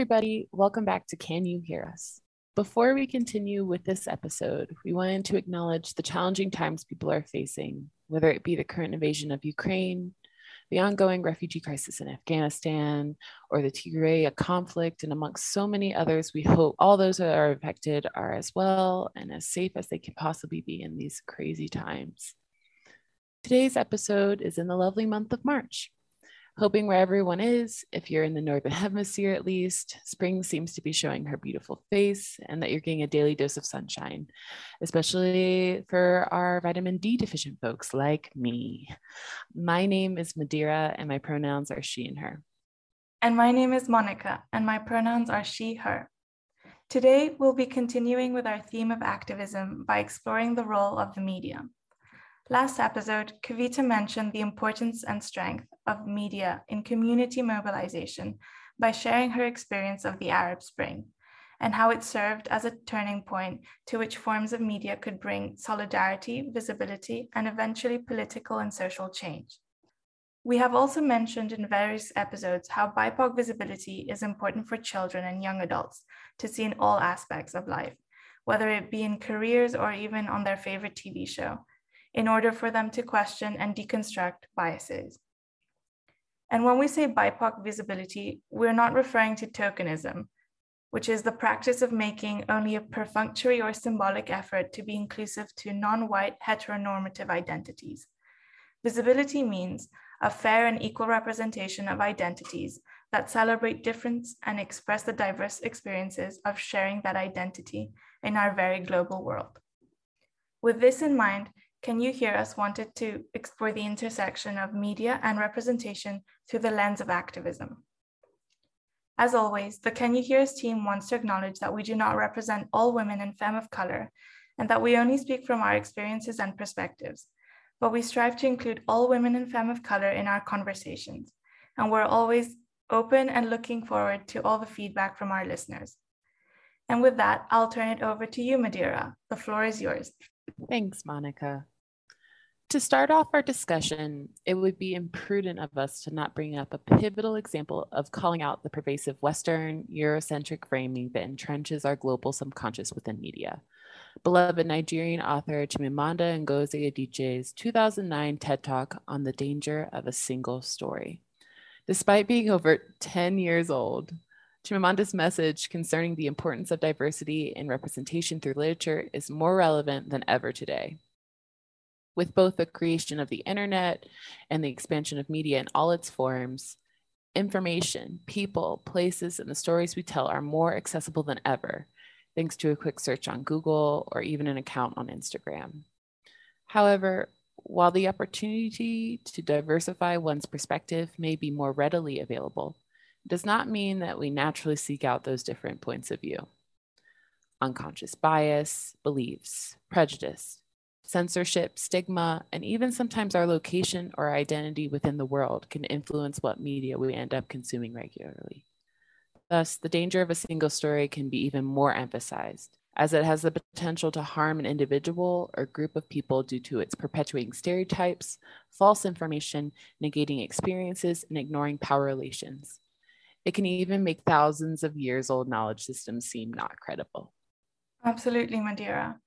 everybody. Welcome back to Can You Hear Us? Before we continue with this episode, we wanted to acknowledge the challenging times people are facing, whether it be the current invasion of Ukraine, the ongoing refugee crisis in Afghanistan, or the Tigray conflict, and amongst so many others, we hope all those that are affected are as well and as safe as they can possibly be in these crazy times. Today's episode is in the lovely month of March hoping where everyone is, if you're in the Northern Hemisphere at least, spring seems to be showing her beautiful face and that you're getting a daily dose of sunshine, especially for our vitamin D deficient folks like me. My name is Madeira and my pronouns are she and her. And my name is Monica and my pronouns are she, her. Today, we'll be continuing with our theme of activism by exploring the role of the media. Last episode, Kavita mentioned the importance and strength of media in community mobilization by sharing her experience of the Arab Spring and how it served as a turning point to which forms of media could bring solidarity, visibility, and eventually political and social change. We have also mentioned in various episodes how BIPOC visibility is important for children and young adults to see in all aspects of life, whether it be in careers or even on their favorite TV show, in order for them to question and deconstruct biases. And when we say BIPOC visibility, we're not referring to tokenism, which is the practice of making only a perfunctory or symbolic effort to be inclusive to non white heteronormative identities. Visibility means a fair and equal representation of identities that celebrate difference and express the diverse experiences of sharing that identity in our very global world. With this in mind, can You Hear Us wanted to explore the intersection of media and representation through the lens of activism. As always, the Can You Hear Us team wants to acknowledge that we do not represent all women and femme of color, and that we only speak from our experiences and perspectives. But we strive to include all women and femme of color in our conversations, and we're always open and looking forward to all the feedback from our listeners. And with that, I'll turn it over to you, Madeira. The floor is yours. Thanks, Monica. To start off our discussion, it would be imprudent of us to not bring up a pivotal example of calling out the pervasive Western, Eurocentric framing that entrenches our global subconscious within media. Beloved Nigerian author Chimamanda Ngozi Adichie's 2009 TED Talk on the danger of a single story. Despite being over 10 years old, Chimamanda's message concerning the importance of diversity and representation through literature is more relevant than ever today with both the creation of the internet and the expansion of media in all its forms, information, people, places, and the stories we tell are more accessible than ever, thanks to a quick search on Google or even an account on Instagram. However, while the opportunity to diversify one's perspective may be more readily available, it does not mean that we naturally seek out those different points of view. Unconscious bias, beliefs, prejudice, censorship, stigma, and even sometimes our location or identity within the world can influence what media we end up consuming regularly. Thus, the danger of a single story can be even more emphasized, as it has the potential to harm an individual or group of people due to its perpetuating stereotypes, false information, negating experiences, and ignoring power relations. It can even make thousands of years old knowledge systems seem not credible. Absolutely, Madeira.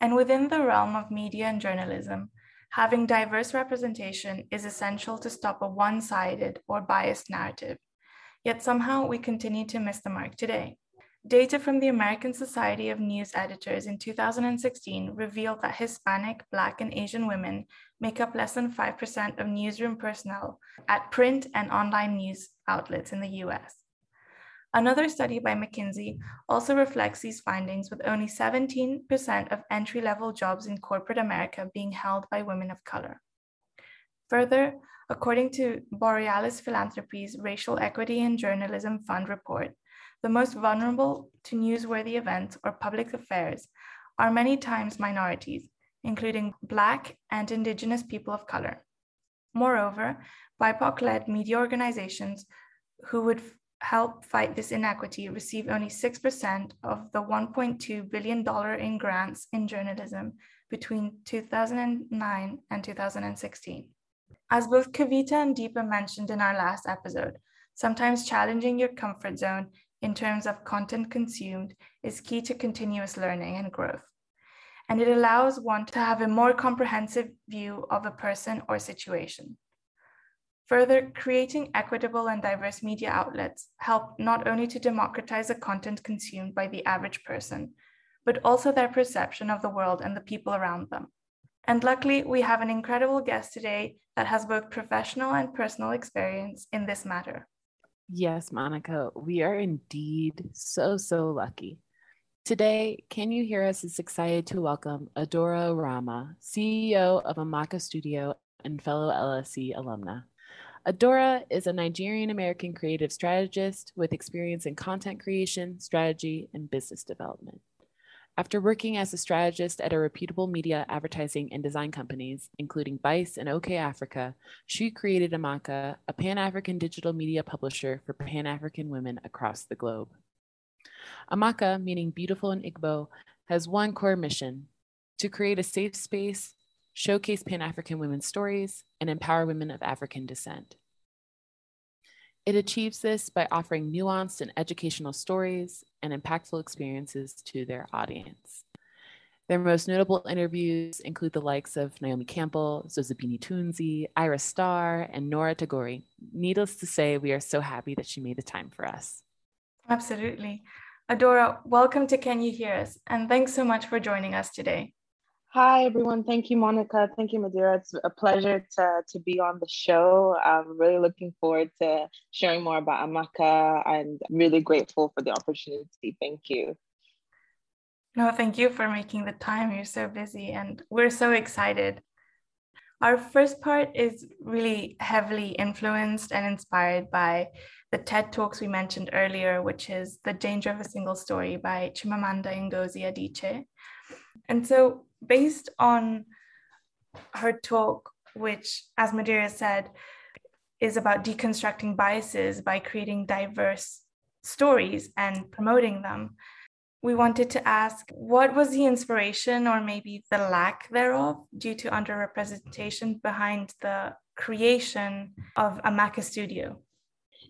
And within the realm of media and journalism, having diverse representation is essential to stop a one sided or biased narrative. Yet somehow we continue to miss the mark today. Data from the American Society of News Editors in 2016 revealed that Hispanic, Black, and Asian women make up less than 5% of newsroom personnel at print and online news outlets in the US. Another study by McKinsey also reflects these findings with only 17% of entry level jobs in corporate America being held by women of color. Further, according to Borealis Philanthropies Racial Equity in Journalism Fund report, the most vulnerable to newsworthy events or public affairs are many times minorities, including Black and Indigenous people of color. Moreover, BIPOC led media organizations who would help fight this inequity receive only 6% of the $1.2 billion in grants in journalism between 2009 and 2016. As both Kavita and Deepa mentioned in our last episode, sometimes challenging your comfort zone in terms of content consumed is key to continuous learning and growth. And it allows one to have a more comprehensive view of a person or situation. Further, creating equitable and diverse media outlets help not only to democratize the content consumed by the average person, but also their perception of the world and the people around them. And luckily, we have an incredible guest today that has both professional and personal experience in this matter. Yes, Monica, we are indeed so, so lucky. Today, Can You Hear Us is excited to welcome Adora Rama, CEO of Amaka Studio and fellow LSE alumna. Adora is a Nigerian American creative strategist with experience in content creation, strategy, and business development. After working as a strategist at a reputable media advertising and design companies, including Vice and OkayAfrica, she created Amaka, a Pan African digital media publisher for Pan African women across the globe. Amaka, meaning beautiful in Igbo, has one core mission to create a safe space, showcase Pan African women's stories, and empower women of African descent. It achieves this by offering nuanced and educational stories and impactful experiences to their audience. Their most notable interviews include the likes of Naomi Campbell, Zozibini Tunzi, Iris Starr, and Nora Tagori. Needless to say, we are so happy that she made the time for us. Absolutely. Adora, welcome to Can You Hear Us? And thanks so much for joining us today. Hi, everyone. Thank you, Monica. Thank you, Madeira. It's a pleasure to, to be on the show. I'm really looking forward to sharing more about Amaka and really grateful for the opportunity. Thank you. No, thank you for making the time. You're so busy and we're so excited. Our first part is really heavily influenced and inspired by the TED Talks we mentioned earlier, which is The Danger of a Single Story by Chimamanda Ngozi Adichie. And so based on her talk, which, as Madeira said, is about deconstructing biases by creating diverse stories and promoting them, we wanted to ask what was the inspiration or maybe the lack thereof due to underrepresentation behind the creation of Amaka Studio?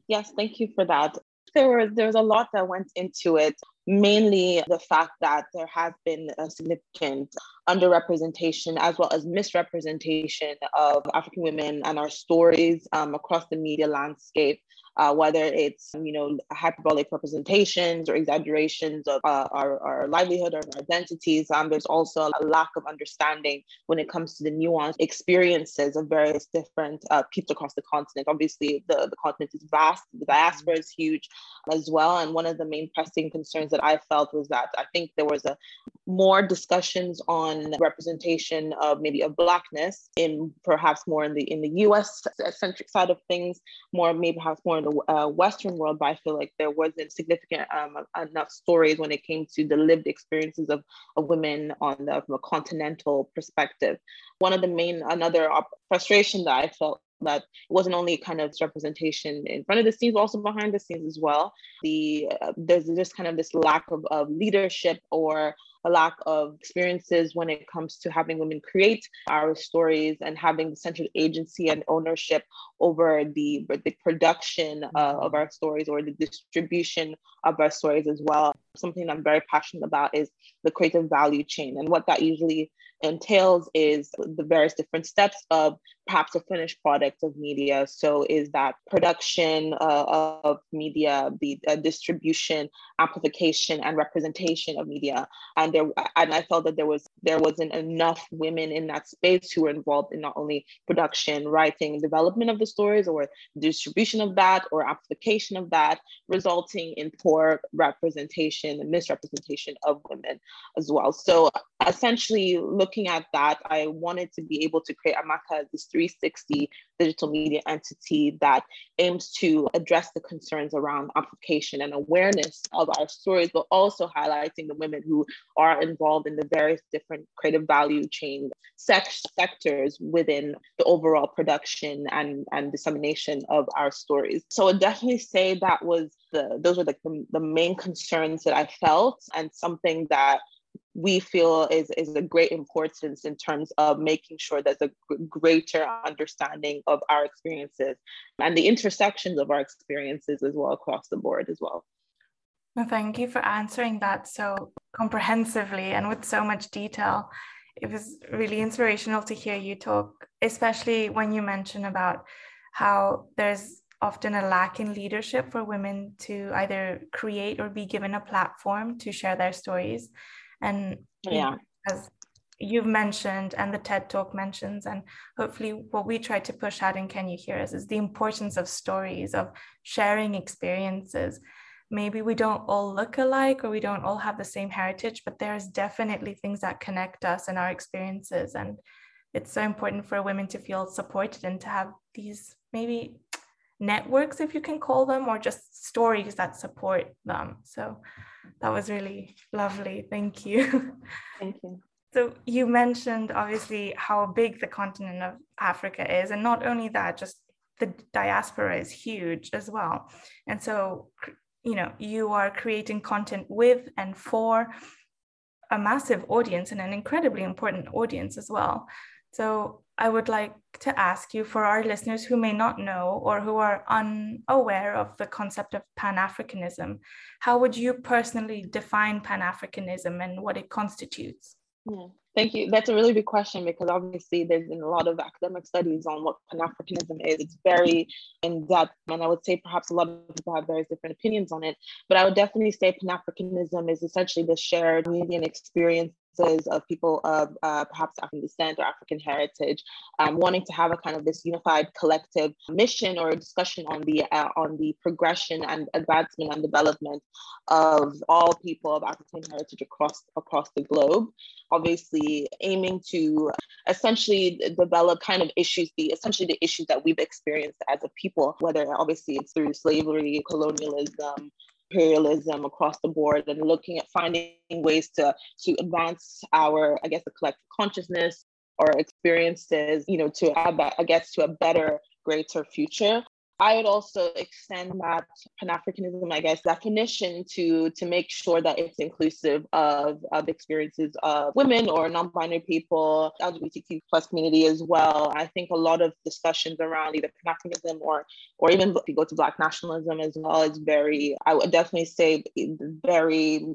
Yes, thank you for that. There was there was a lot that went into it mainly the fact that there has been a significant underrepresentation as well as misrepresentation of African women and our stories um, across the media landscape uh, whether it's you know hyperbolic representations or exaggerations of uh, our, our livelihood or our identities. Um, there's also a lack of understanding when it comes to the nuanced experiences of various different uh, people across the continent. Obviously, the, the continent is vast, the diaspora is huge as well. And one of the main pressing concerns that I felt was that I think there was a more discussions on representation of maybe of blackness in perhaps more in the in the U.S. centric side of things, more maybe perhaps more in the uh, Western world, but I feel like there wasn't significant um, enough stories when it came to the lived experiences of, of women on the, from a continental perspective. One of the main, another frustration that I felt that it wasn't only kind of representation in front of the scenes, but also behind the scenes as well. The uh, there's just kind of this lack of, of leadership or a lack of experiences when it comes to having women create our stories and having the central agency and ownership over the, the production uh, of our stories or the distribution of our stories as well. Something I'm very passionate about is the creative value chain. And what that usually entails is the various different steps of perhaps a finished product of media. So, is that production uh, of media, the uh, distribution, amplification, and representation of media. And there, and I felt that there was there wasn't enough women in that space who were involved in not only production, writing, development of the stories, or distribution of that, or amplification of that, resulting in poor representation and misrepresentation of women as well. So, essentially, looking at that, I wanted to be able to create Amaka as this 360 digital media entity that aims to address the concerns around amplification and awareness of our stories, but also highlighting the women who are involved in the various different creative value chain sectors within the overall production and, and dissemination of our stories. So I definitely say that was the those were the, the main concerns that I felt and something that we feel is, is a great importance in terms of making sure there's a greater understanding of our experiences and the intersections of our experiences as well across the board as well. Well, thank you for answering that so comprehensively and with so much detail. It was really inspirational to hear you talk, especially when you mention about how there's often a lack in leadership for women to either create or be given a platform to share their stories. And yeah, as you've mentioned and the TED Talk mentions, and hopefully what we try to push out in Can You Hear Us is the importance of stories, of sharing experiences. Maybe we don't all look alike or we don't all have the same heritage, but there's definitely things that connect us and our experiences. And it's so important for women to feel supported and to have these maybe networks, if you can call them, or just stories that support them. So that was really lovely. Thank you. Thank you. So you mentioned obviously how big the continent of Africa is, and not only that, just the diaspora is huge as well. And so, you know, you are creating content with and for a massive audience and an incredibly important audience as well. So I would like to ask you for our listeners who may not know or who are unaware of the concept of Pan Africanism, how would you personally define Pan Africanism and what it constitutes? Yeah, thank you. That's a really big question because obviously there's been a lot of academic studies on what Pan Africanism is. It's very in depth, and I would say perhaps a lot of people have various different opinions on it. But I would definitely say Pan Africanism is essentially the shared community experience of people of uh, perhaps African descent or African heritage, um, wanting to have a kind of this unified collective mission or discussion on the uh, on the progression and advancement and development of all people of African heritage across across the globe. Obviously, aiming to essentially develop kind of issues, the essentially the issues that we've experienced as a people, whether obviously it's through slavery, colonialism, imperialism across the board and looking at finding ways to to advance our i guess the collective consciousness or experiences you know to add that i guess to a better greater future I would also extend that Pan Africanism, I guess, definition to to make sure that it's inclusive of, of experiences of women or non-binary people, LGBTQ plus community as well. I think a lot of discussions around either Pan Africanism or or even if you go to Black nationalism as well is very, I would definitely say, very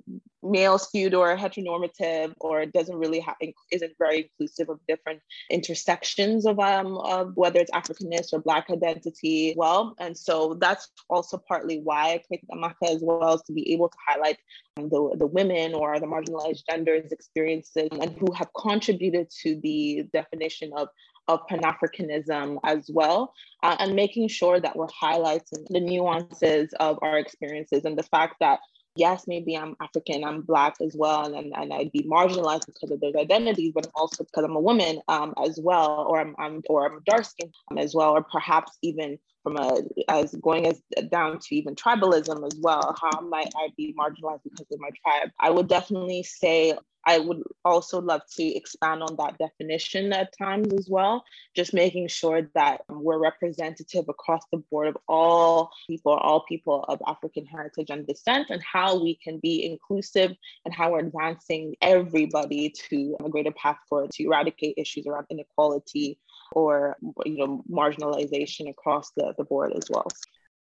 male skewed or heteronormative or it doesn't really have isn't very inclusive of different intersections of um of whether it's africanness or black identity well and so that's also partly why i created amaka as well as to be able to highlight um, the, the women or the marginalized genders experiences and who have contributed to the definition of of Pan Africanism as well, uh, and making sure that we're highlighting the nuances of our experiences and the fact that yes, maybe I'm African, I'm Black as well, and, and I'd be marginalized because of those identities, but also because I'm a woman um, as well, or I'm, I'm or I'm dark skinned um, as well, or perhaps even from a as going as down to even tribalism as well. How might I be marginalized because of my tribe? I would definitely say I would also love to expand on that definition at times as well, just making sure that we're representative across the board of all people, all people of African heritage and descent, and how we can be inclusive and how we're advancing everybody to a greater path forward to eradicate issues around inequality or you know marginalization across the, the board as well.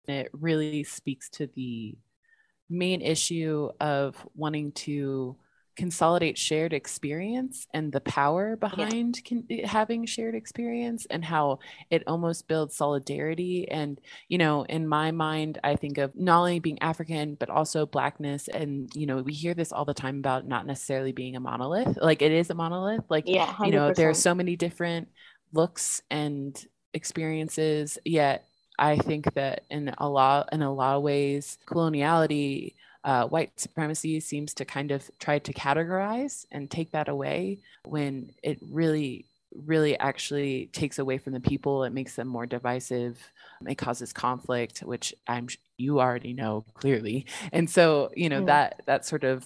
It really speaks to the main issue of wanting to consolidate shared experience and the power behind yeah. con- having shared experience and how it almost builds solidarity and you know in my mind i think of not only being african but also blackness and you know we hear this all the time about not necessarily being a monolith like it is a monolith like yeah, 100%. you know there are so many different looks and experiences yet i think that in a lot in a lot of ways coloniality uh, white supremacy seems to kind of try to categorize and take that away when it really really actually takes away from the people. It makes them more divisive. It causes conflict which i'm you already know clearly. And so you know yeah. that that sort of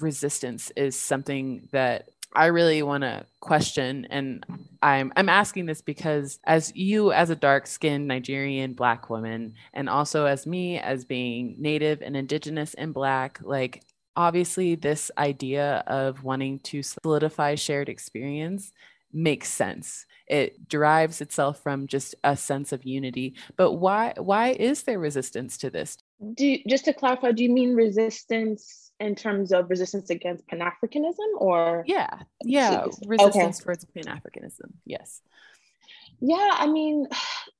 resistance is something that I really want to question, and I'm I'm asking this because as you as a dark skinned Nigerian black woman, and also as me as being native and indigenous and black, like obviously this idea of wanting to solidify shared experience makes sense. It derives itself from just a sense of unity. But why why is there resistance to this? do just to clarify, do you mean resistance in terms of resistance against Pan Africanism or? Yeah, yeah, resistance okay. towards Pan Africanism. Yes. Yeah, I mean,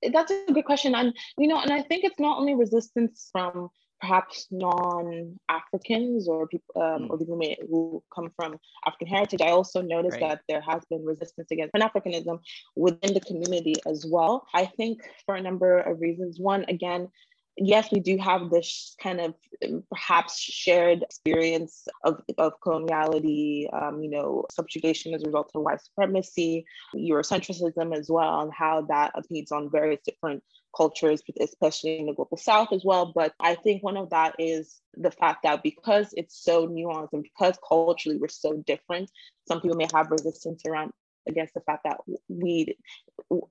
that's a good question, and you know, and I think it's not only resistance from perhaps non-Africans or people um, mm. or people may, who come from African heritage. I also noticed right. that there has been resistance against Pan-Africanism within the community as well. I think for a number of reasons. One, again, yes, we do have this kind of um, perhaps shared experience of, of coloniality, um, you know, subjugation as a result of white supremacy, Eurocentrism as well, and how that feeds on various different cultures, especially in the global south as well. But I think one of that is the fact that because it's so nuanced and because culturally we're so different, some people may have resistance around against the fact that we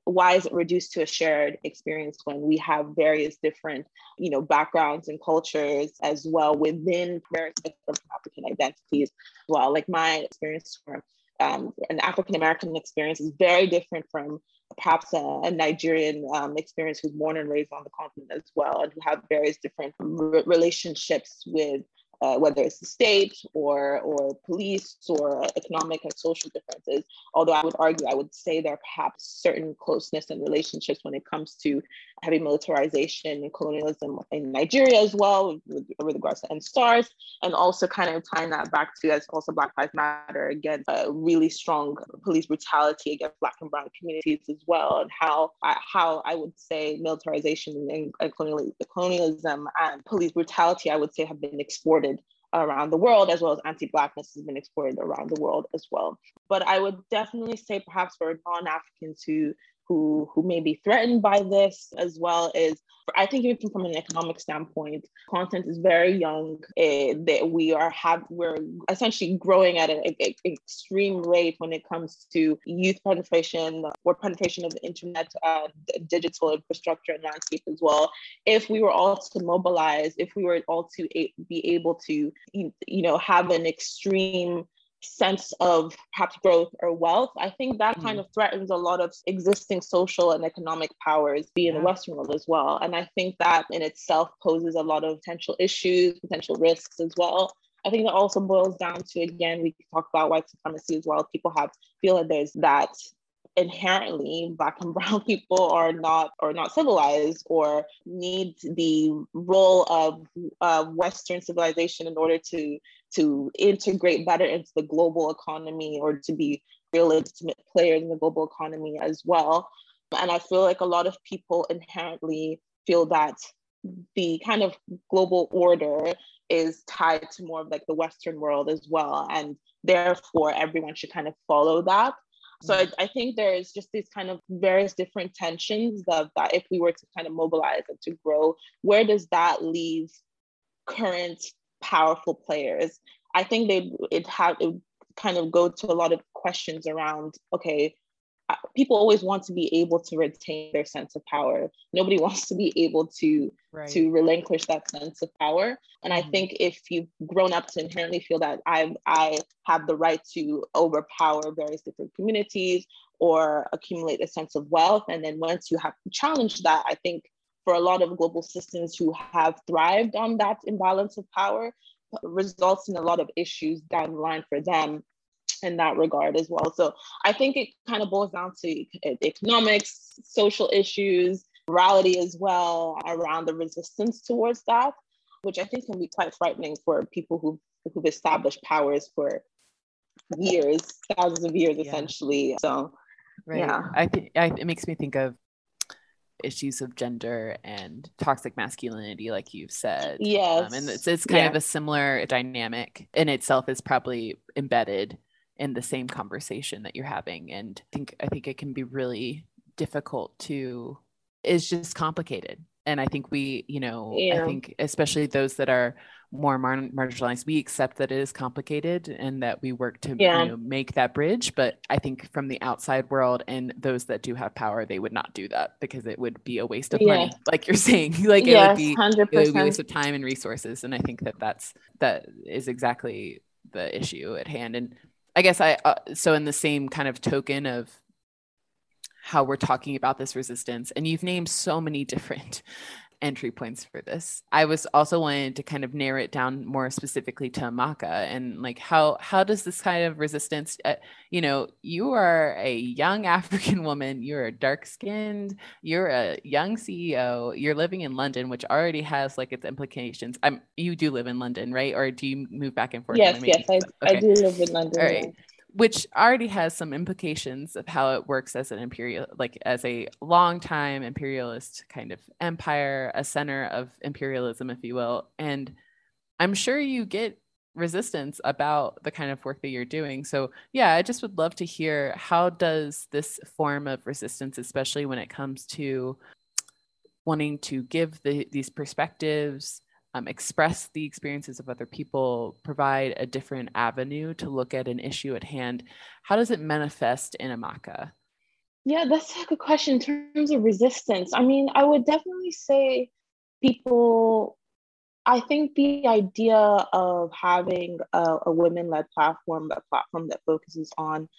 why is it reduced to a shared experience when we have various different you know backgrounds and cultures as well within various different african identities well? Like my experience from um, an african american experience is very different from perhaps a, a Nigerian um, experience who's born and raised on the continent as well, and who have various different relationships with uh, whether it's the state or or police or economic and social differences. Although I would argue, I would say there are perhaps certain closeness and relationships when it comes to heavy militarization and colonialism in Nigeria as well, with, with regards to EndSARS, and also kind of tying that back to as also Black Lives Matter again, a really strong police brutality against Black and Brown communities as well, and how I, how I would say militarization and colonialism and police brutality, I would say, have been exported around the world, as well as anti-blackness has been exported around the world as well. But I would definitely say perhaps for non-Africans who who who may be threatened by this as well is I think even from an economic standpoint, content is very young. Uh, that we are have we're essentially growing at an, an, extreme rate when it comes to youth penetration or penetration of the internet, uh, digital infrastructure and landscape as well. If we were all to mobilize, if we were all to a- be able to, you know, have an extreme sense of perhaps growth or wealth, I think that mm. kind of threatens a lot of existing social and economic powers, be in yeah. the Western world as well. And I think that in itself poses a lot of potential issues, potential risks as well. I think that also boils down to again, we talk about white supremacy as well. People have feel that there's that inherently black and brown people are not or not civilized or need the role of uh, western civilization in order to to integrate better into the global economy or to be real legitimate players in the global economy as well. And i feel like a lot of people inherently feel that the kind of global order is tied to more of like the western world as well and therefore everyone should kind of follow that. So I, I, think there's just these kind of various different tensions that, that if we were to kind of mobilize and to grow, where does that leave current powerful players? I think they it had it kind of go to a lot of questions around okay people always want to be able to retain their sense of power nobody wants to be able to right. to relinquish that sense of power and mm-hmm. i think if you've grown up to inherently feel that i i have the right to overpower various different communities or accumulate a sense of wealth and then once you have challenged that i think for a lot of global systems who have thrived on that imbalance of power results in a lot of issues down the line for them in that regard as well. So I think it kind of boils down to economics, social issues, morality as well around the resistance towards that, which I think can be quite frightening for people who've, who've established powers for years, thousands of years, yeah. essentially. So, right. yeah, I think it makes me think of issues of gender and toxic masculinity, like you've said. Yes. Um, and it's, it's kind yeah. of a similar dynamic in itself is probably embedded in the same conversation that you're having and i think i think it can be really difficult to it's just complicated and i think we you know yeah. i think especially those that are more mar- marginalized we accept that it is complicated and that we work to yeah. you know, make that bridge but i think from the outside world and those that do have power they would not do that because it would be a waste of yeah. money like you're saying like yes, it would be 100%. it would be a waste of time and resources and i think that that's that is exactly the issue at hand and I guess I uh, so in the same kind of token of how we're talking about this resistance and you've named so many different entry points for this. I was also wanting to kind of narrow it down more specifically to Amaka and like how how does this kind of resistance uh, you know, you are a young African woman, you're dark skinned, you're a young CEO, you're living in London, which already has like its implications. I'm you do live in London, right? Or do you move back and forth? Yes, yes, I, okay. I do live in London. All right which already has some implications of how it works as an imperial like as a long time imperialist kind of empire a center of imperialism if you will. And i'm sure you get resistance about the kind of work that you're doing. So yeah i just would love to hear how does this form of resistance especially when it comes to wanting to give the, these perspectives um, express the experiences of other people, provide a different avenue to look at an issue at hand. How does it manifest in Amaka? Yeah, that's a good question in terms of resistance. I mean, I would definitely say people, I think the idea of having a, a women-led platform, a platform that focuses on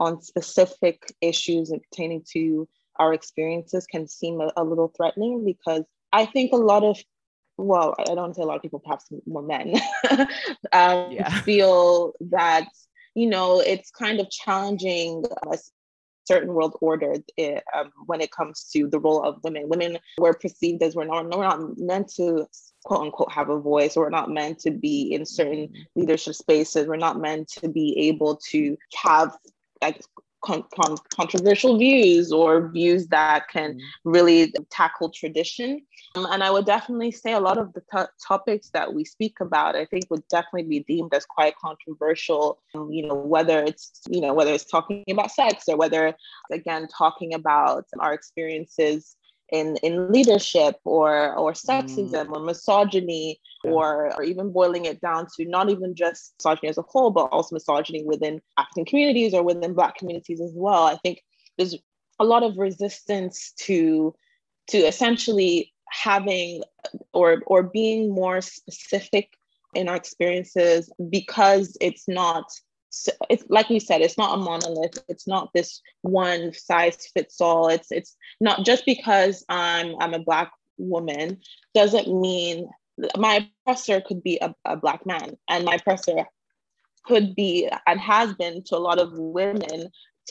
on specific issues pertaining to our experiences can seem a, a little threatening because I think a lot of well, I don't say a lot of people, perhaps more men, um, yeah. feel that, you know, it's kind of challenging a certain world order it, um, when it comes to the role of women. Women were perceived as we're not, we're not meant to quote unquote have a voice, or we're not meant to be in certain mm-hmm. leadership spaces. We're not meant to be able to have like con- con- controversial views or views that can mm-hmm. really tackle tradition. Um, and I would definitely say a lot of the t- topics that we speak about, I think, would definitely be deemed as quite controversial. Um, you know, whether it's you know whether it's talking about sex or whether again talking about our experiences in in leadership or or sexism mm. or misogyny yeah. or or even boiling it down to not even just misogyny as a whole but also misogyny within african communities or within black communities as well i think there's a lot of resistance to to essentially having or or being more specific in our experiences because it's not so it's like you said, it's not a monolith. It's not this one size fits all. It's it's not just because I'm I'm a black woman doesn't mean my oppressor could be a, a black man, and my oppressor could be and has been to a lot of women.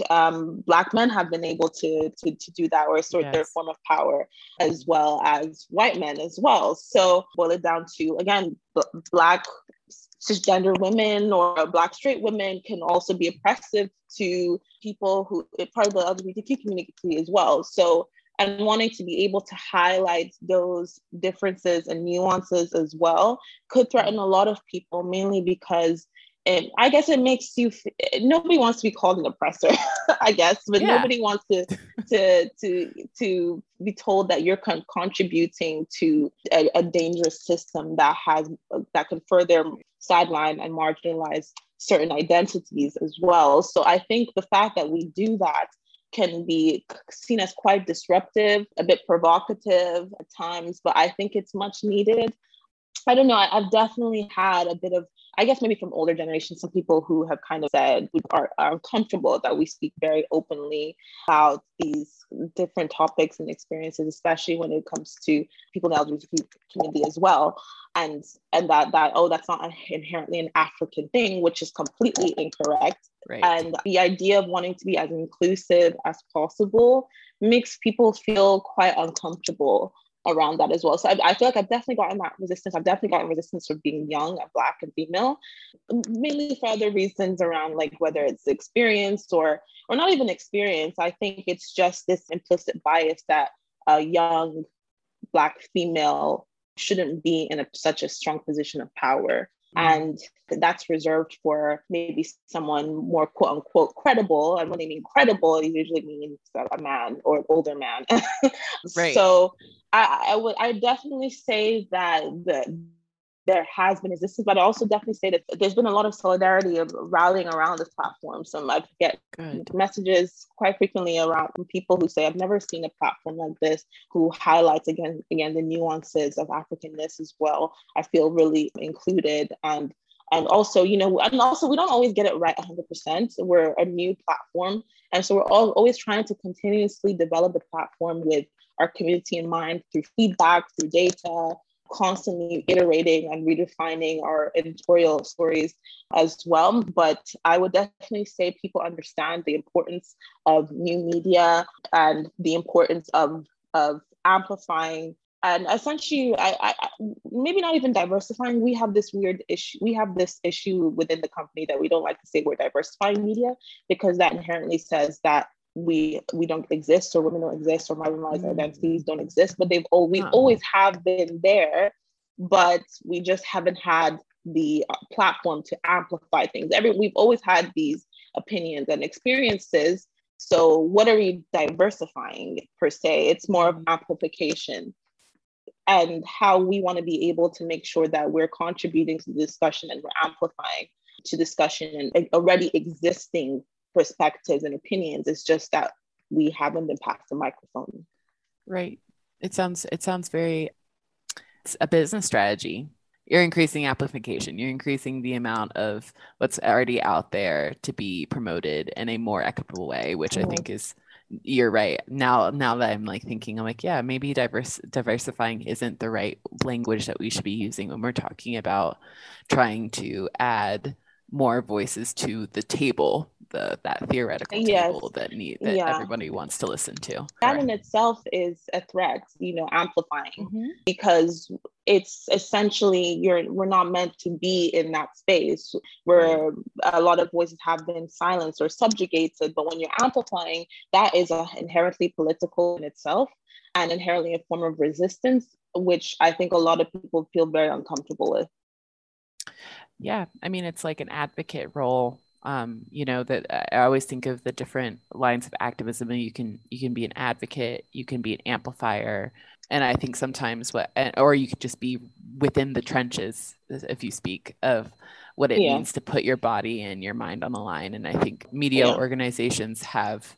Um, black men have been able to to, to do that or assert yes. their form of power as well as white men as well. So boil it down to again, b- black cisgender women or black straight women can also be oppressive to people who part of the LGBTQ community as well. So and wanting to be able to highlight those differences and nuances as well could threaten a lot of people, mainly because it, I guess it makes you. Nobody wants to be called an oppressor, I guess, but yeah. nobody wants to to to to be told that you're con- contributing to a, a dangerous system that has that can further sideline and marginalize certain identities as well. So I think the fact that we do that can be seen as quite disruptive, a bit provocative at times, but I think it's much needed. I don't know, I, have definitely had a bit of I guess maybe from older generations, some people who have kind of said are, are uncomfortable that we speak very openly about these different topics and experiences, especially when it comes to people in the LGBT community as well. And and that that oh that's not inherently an African thing, which is completely incorrect. Right. And the idea of wanting to be as inclusive as possible makes people feel quite uncomfortable around that as well. So I, I, feel like I've definitely gotten that resistance. I've definitely gotten resistance from being young and black and female, mainly for other reasons around like whether it's experience or or not even experience. I think it's just this implicit bias that a young black female shouldn't be in a, such a strong position of power. And that's reserved for maybe someone more quote unquote credible. And when they mean credible, it usually means a man or an older man. right. So I, I would I definitely say that the there has been resistance, but I also definitely say that there's been a lot of solidarity of rallying around this platform. So I get Good. messages quite frequently around from people who say, I've never seen a platform like this, who highlights again, again, the nuances of Africanness as well. I feel really included and and also, you know, and also we don't always get it right 100%. We're a new platform. And so we're all always trying to continuously develop the platform with our community in mind through feedback, through data, constantly iterating and redefining our editorial stories as well. But I would definitely say people understand the importance of new media and the importance of, of amplifying and essentially I, I, maybe not even diversifying we have this weird issue we have this issue within the company that we don't like to say we're diversifying media because that inherently says that we we don't exist or women don't exist or marginalized mm. identities don't exist but they've all we always have been there but we just haven't had the uh, platform to amplify things every we've always had these opinions and experiences so what are we diversifying per se it's more of mm. amplification and how we want to be able to make sure that we're contributing to the discussion and we're amplifying to discussion and already existing perspectives and opinions. It's just that we haven't been passed the microphone. Right. It sounds it sounds very it's a business strategy. You're increasing amplification. You're increasing the amount of what's already out there to be promoted in a more equitable way, which. I think is you're right. Now now that I'm like thinking, I'm like, yeah, maybe diverse diversifying isn't the right language that we should be using when we're talking about trying to add more voices to the table the that theoretical yes. table that need that yeah. everybody wants to listen to. That right. in itself is a threat, you know, amplifying mm-hmm. because it's essentially you're we're not meant to be in that space where right. a lot of voices have been silenced or subjugated. But when you're amplifying, that is a, inherently political in itself and inherently a form of resistance, which I think a lot of people feel very uncomfortable with. Yeah, I mean, it's like an advocate role um, you know that i always think of the different lines of activism and you can you can be an advocate you can be an amplifier and i think sometimes what or you could just be within the trenches if you speak of what it yeah. means to put your body and your mind on the line and i think media yeah. organizations have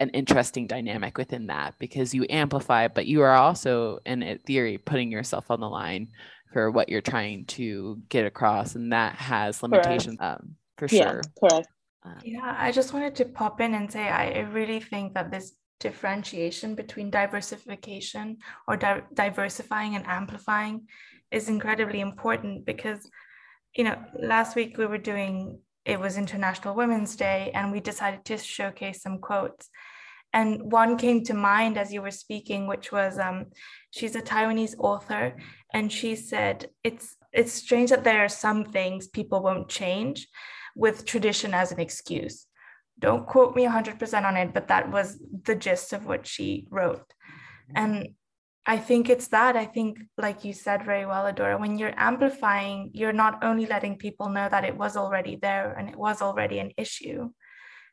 an interesting dynamic within that because you amplify but you are also in theory putting yourself on the line for what you're trying to get across and that has limitations um, for yeah, sure. Correct. Uh, yeah, I just wanted to pop in and say I really think that this differentiation between diversification or di- diversifying and amplifying is incredibly important because you know last week we were doing it was international women's day and we decided to showcase some quotes and one came to mind as you were speaking which was um, she's a taiwanese author and she said it's it's strange that there are some things people won't change with tradition as an excuse. Don't quote me 100% on it, but that was the gist of what she wrote. And I think it's that. I think, like you said very well, Adora, when you're amplifying, you're not only letting people know that it was already there and it was already an issue,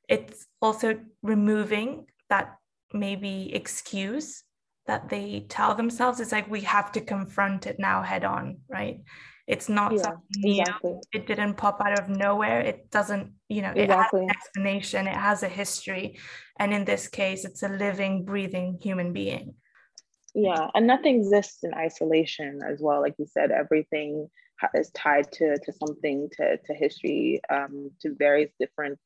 it's also removing that maybe excuse that they tell themselves. It's like we have to confront it now head on, right? It's not yeah, something new. Exactly. It didn't pop out of nowhere. It doesn't, you know, exactly. it has an explanation, it has a history. And in this case, it's a living, breathing human being. Yeah, and nothing exists in isolation as well. Like you said, everything is tied to, to something, to, to history, um, to various different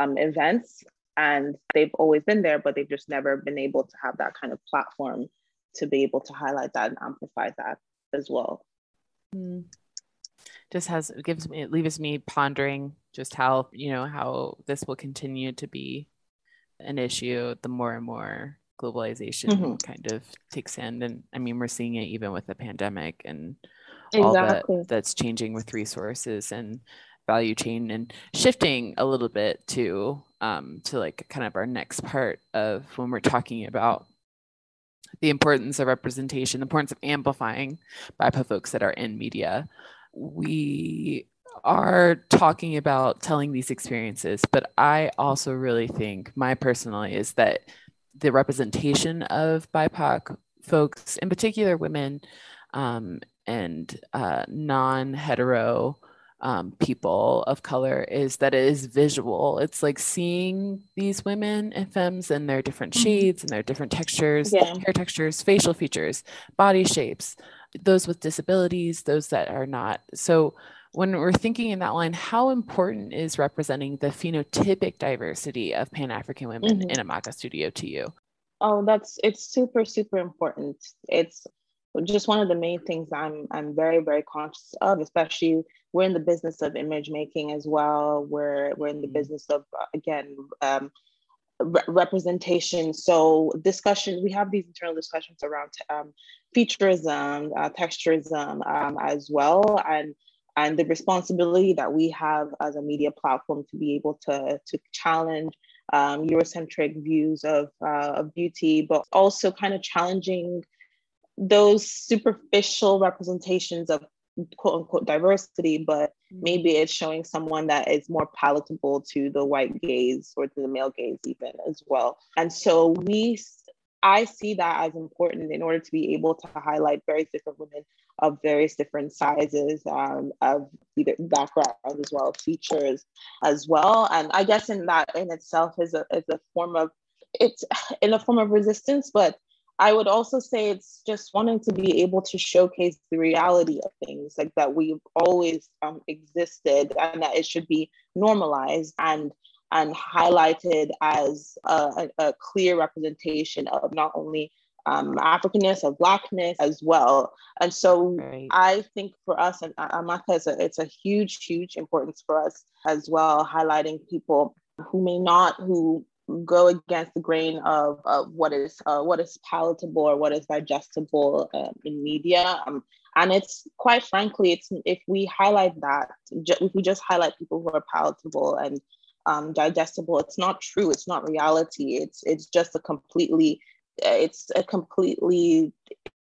um, events. And they've always been there, but they've just never been able to have that kind of platform to be able to highlight that and amplify that as well. Mm just has gives me it leaves me pondering just how you know how this will continue to be an issue the more and more globalization mm-hmm. kind of takes in and i mean we're seeing it even with the pandemic and exactly. all that that's changing with resources and value chain and shifting a little bit to um, to like kind of our next part of when we're talking about the importance of representation the importance of amplifying BIPOC folks that are in media we are talking about telling these experiences, but I also really think my personally is that the representation of BIPOC folks, in particular women um, and uh, non hetero um, people of color, is that it is visual. It's like seeing these women and femmes and their different mm-hmm. shades and their different textures, yeah. hair textures, facial features, body shapes those with disabilities, those that are not. So when we're thinking in that line, how important is representing the phenotypic diversity of Pan African women mm-hmm. in Amaka studio to you? Oh, that's it's super super important. It's just one of the main things I'm I'm very very conscious of, especially we're in the business of image making as well. We're we're in the mm-hmm. business of again um, re- representation. So discussion we have these internal discussions around um, featureism, uh, texturism um, as well, and and the responsibility that we have as a media platform to be able to to challenge um, Eurocentric views of uh, of beauty, but also kind of challenging those superficial representations of quote unquote diversity, but mm-hmm. maybe it's showing someone that is more palatable to the white gaze or to the male gaze, even as well. And so we, I see that as important in order to be able to highlight various different women of various different sizes, um, of either backgrounds as well, features as well. And I guess in that in itself is a, is a form of, it's in a form of resistance, but I would also say it's just wanting to be able to showcase the reality of things, like that we've always um, existed, and that it should be normalized and and highlighted as a, a clear representation of not only um, Africanness, of Blackness as well. And so right. I think for us, and Amaka, is a, it's a huge, huge importance for us as well, highlighting people who may not, who go against the grain of, of what is uh, what is palatable or what is digestible uh, in media. Um, and it's quite frankly, it's if we highlight that, if we just highlight people who are palatable and um, digestible, it's not true. It's not reality. It's it's just a completely it's a completely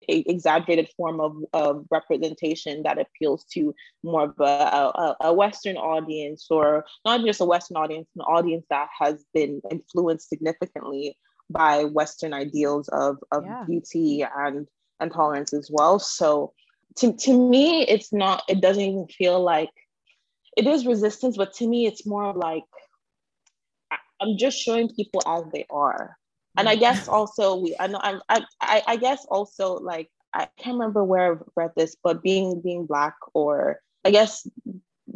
exaggerated form of, of representation that appeals to more of a, a, a, Western audience, or not just a Western audience, an audience that has been influenced significantly by Western ideals of, of yeah. beauty and, and tolerance as well. So to, to me, it's not, it doesn't even feel like it is resistance, but to me, it's more like I'm just showing people as they are and I mm. guess also we I know I'm, I I I guess also like I can't remember where I've read this, but being being black or I guess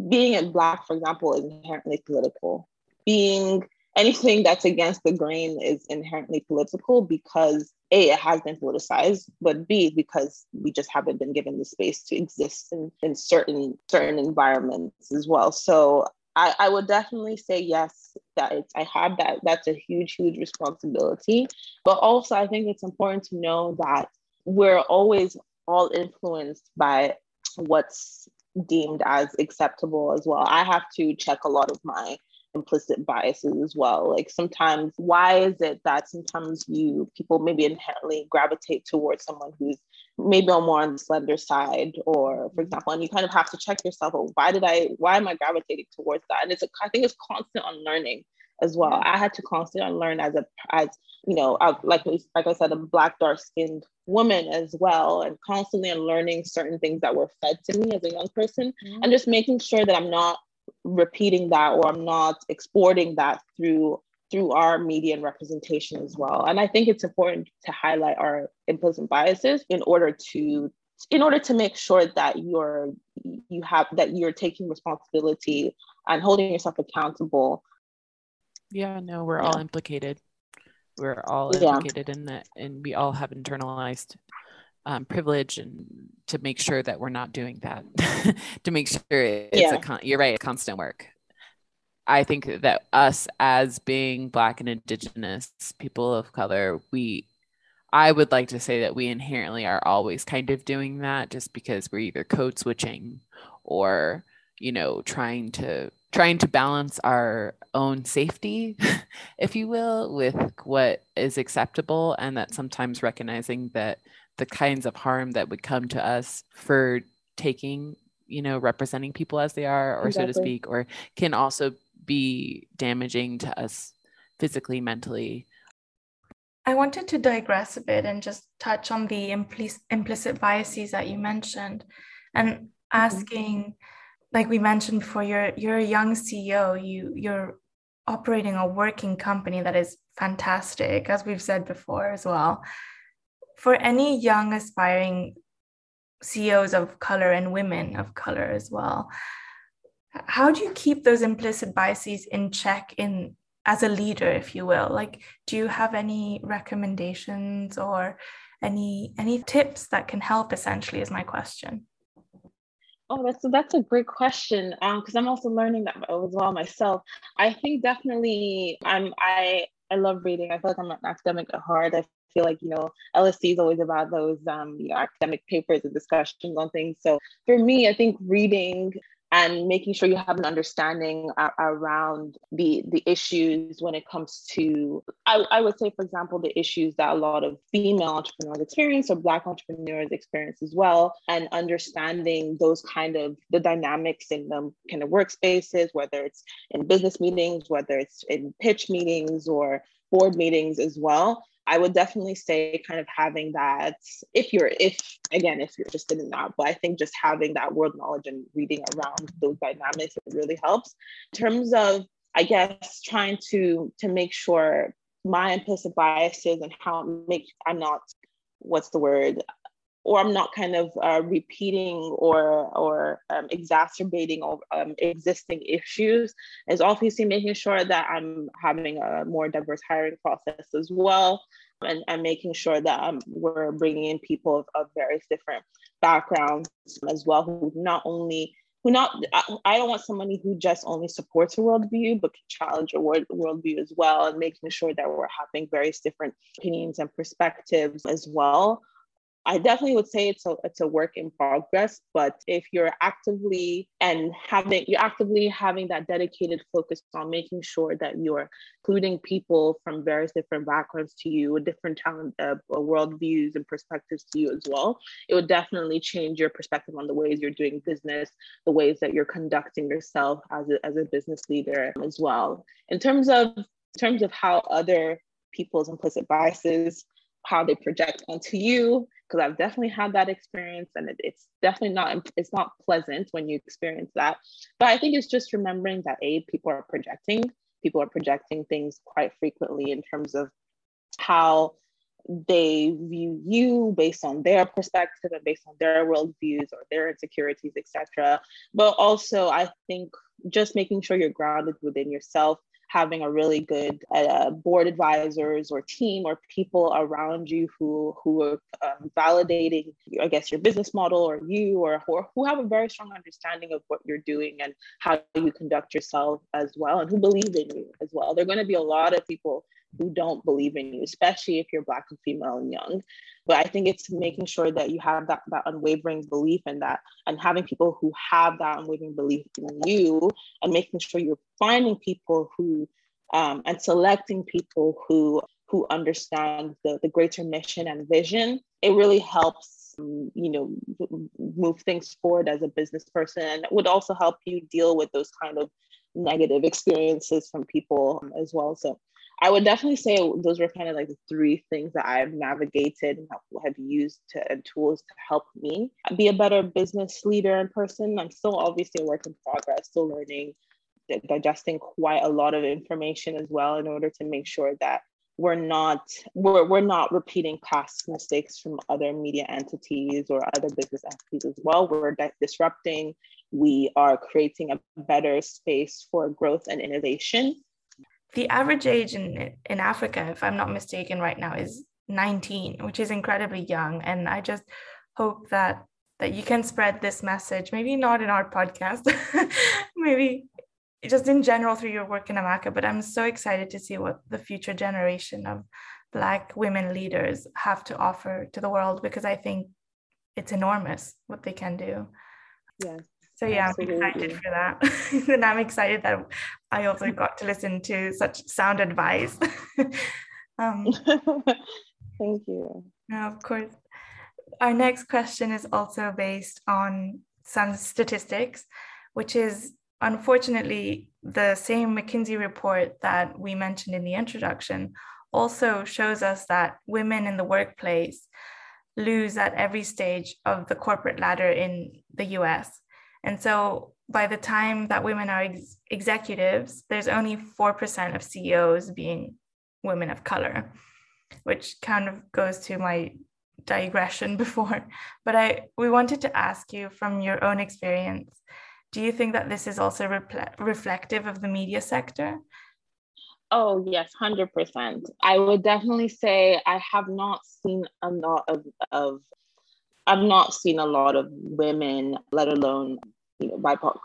being in black, for example, is inherently political. Being anything that's against the grain is inherently political because a it has been politicized, but b because we just haven't been given the space to exist in, in certain certain environments as well. So I, I would definitely say yes that it's I have that that's a huge huge responsibility but also I think it's important to know that we're always all influenced by what's deemed as acceptable as well I have to check a lot of my implicit biases as well. Like sometimes why is it that sometimes you people maybe inherently gravitate towards someone who's maybe on more on the slender side? Or for example and you kind of have to check yourself oh, why did i why am i gravitating towards that? And it's a, i think it's constant unlearning as well. I had to constantly unlearn as a as you know like like i said a black dark skinned woman as well and constantly unlearning certain things that were fed to me as a young person mm-hmm. and just making sure that i'm not repeating that or i'm not exporting that through through our media and representation as well. And I think it's important to highlight our implicit biases in order to in order to make sure that you're you have that you're taking responsibility and holding yourself accountable. Yeah, no, we're yeah. all implicated. We're all implicated yeah. in that, and we all have internalized um, privilege, and to make sure that we're not doing that, to make sure it's yeah. a con- you're right, constant work. I think that us as being Black and Indigenous people of color, we, I would like to say that we inherently are always kind of doing that just because we're either code switching or, you know, trying to trying to balance our own safety if you will with what is acceptable and that sometimes recognizing that the kinds of harm that would come to us for taking you know representing people as they are or exactly. so to speak or can also be damaging to us physically, mentally. I wanted to digress a bit and just touch on the impl- implicit biases that you mentioned and mm-hmm. asking, mm-hmm. like we mentioned before, you're you're a young CEO, you you're operating a working company that is fantastic, as we've said before as well. For any young aspiring CEOs of color and women of color as well, how do you keep those implicit biases in check in as a leader, if you will? Like, do you have any recommendations or any any tips that can help? Essentially, is my question. Oh, that's that's a great question. Um, because I'm also learning that as well myself. I think definitely I'm I I love reading. I feel like I'm an academic at heart. I feel like you know LSE is always about those um you know academic papers and discussions on things. So for me, I think reading and making sure you have an understanding around the the issues when it comes to I, I would say for example the issues that a lot of female entrepreneurs experience or black entrepreneurs experience as well and understanding those kind of the dynamics in them kind of workspaces whether it's in business meetings whether it's in pitch meetings or board meetings as well I would definitely say kind of having that if you're if again if you're interested in that, but I think just having that world knowledge and reading around those dynamics it really helps. In terms of I guess trying to to make sure my implicit biases and how make I'm not what's the word or I'm not kind of uh, repeating or or um, exacerbating um, existing issues is obviously making sure that I'm having a more diverse hiring process as well and, and making sure that um, we're bringing in people of, of various different backgrounds as well who not only who not I don't want somebody who just only supports a worldview but can challenge a world, worldview as well and making sure that we're having various different opinions and perspectives as well I definitely would say it's a it's a work in progress, but if you're actively and having you're actively having that dedicated focus on making sure that you're including people from various different backgrounds to you, different talent uh, worldviews and perspectives to you as well, it would definitely change your perspective on the ways you're doing business, the ways that you're conducting yourself as a, as a business leader as well. In terms of in terms of how other people's implicit biases how they project onto you because I've definitely had that experience and it, it's definitely not it's not pleasant when you experience that. But I think it's just remembering that a people are projecting people are projecting things quite frequently in terms of how they view you based on their perspective and based on their worldviews or their insecurities, etc. But also, I think just making sure you're grounded within yourself having a really good uh, board advisors or team or people around you who who are um, validating i guess your business model or you or who, who have a very strong understanding of what you're doing and how you conduct yourself as well and who believe in you as well. There are going to be a lot of people who don't believe in you, especially if you're Black and female and young. But I think it's making sure that you have that, that unwavering belief in that and having people who have that unwavering belief in you and making sure you're finding people who um, and selecting people who who understand the, the greater mission and vision. It really helps um, you know move things forward as a business person and it would also help you deal with those kind of negative experiences from people as well so I would definitely say those were kind of like the three things that I've navigated and have used to, and tools to help me be a better business leader in person. I'm still obviously a work in progress, still learning, digesting quite a lot of information as well in order to make sure that we're not we're, we're not repeating past mistakes from other media entities or other business entities as well. We're di- disrupting. We are creating a better space for growth and innovation the average age in in Africa, if I'm not mistaken, right now is 19, which is incredibly young. And I just hope that that you can spread this message, maybe not in our podcast, maybe just in general through your work in Amaka. But I'm so excited to see what the future generation of Black women leaders have to offer to the world because I think it's enormous what they can do. Yes. So yeah, Absolutely. I'm excited for that. and I'm excited that I also got to listen to such sound advice. um, Thank you. No, of course. Our next question is also based on some statistics, which is unfortunately the same McKinsey report that we mentioned in the introduction also shows us that women in the workplace lose at every stage of the corporate ladder in the US. And so by the time that women are ex- executives, there's only 4% of CEOs being women of color, which kind of goes to my digression before. But I we wanted to ask you from your own experience, do you think that this is also reflective of the media sector? Oh, yes, 100%. I would definitely say I have not seen a lot of, of I've not seen a lot of women, let alone, you know, BIPOC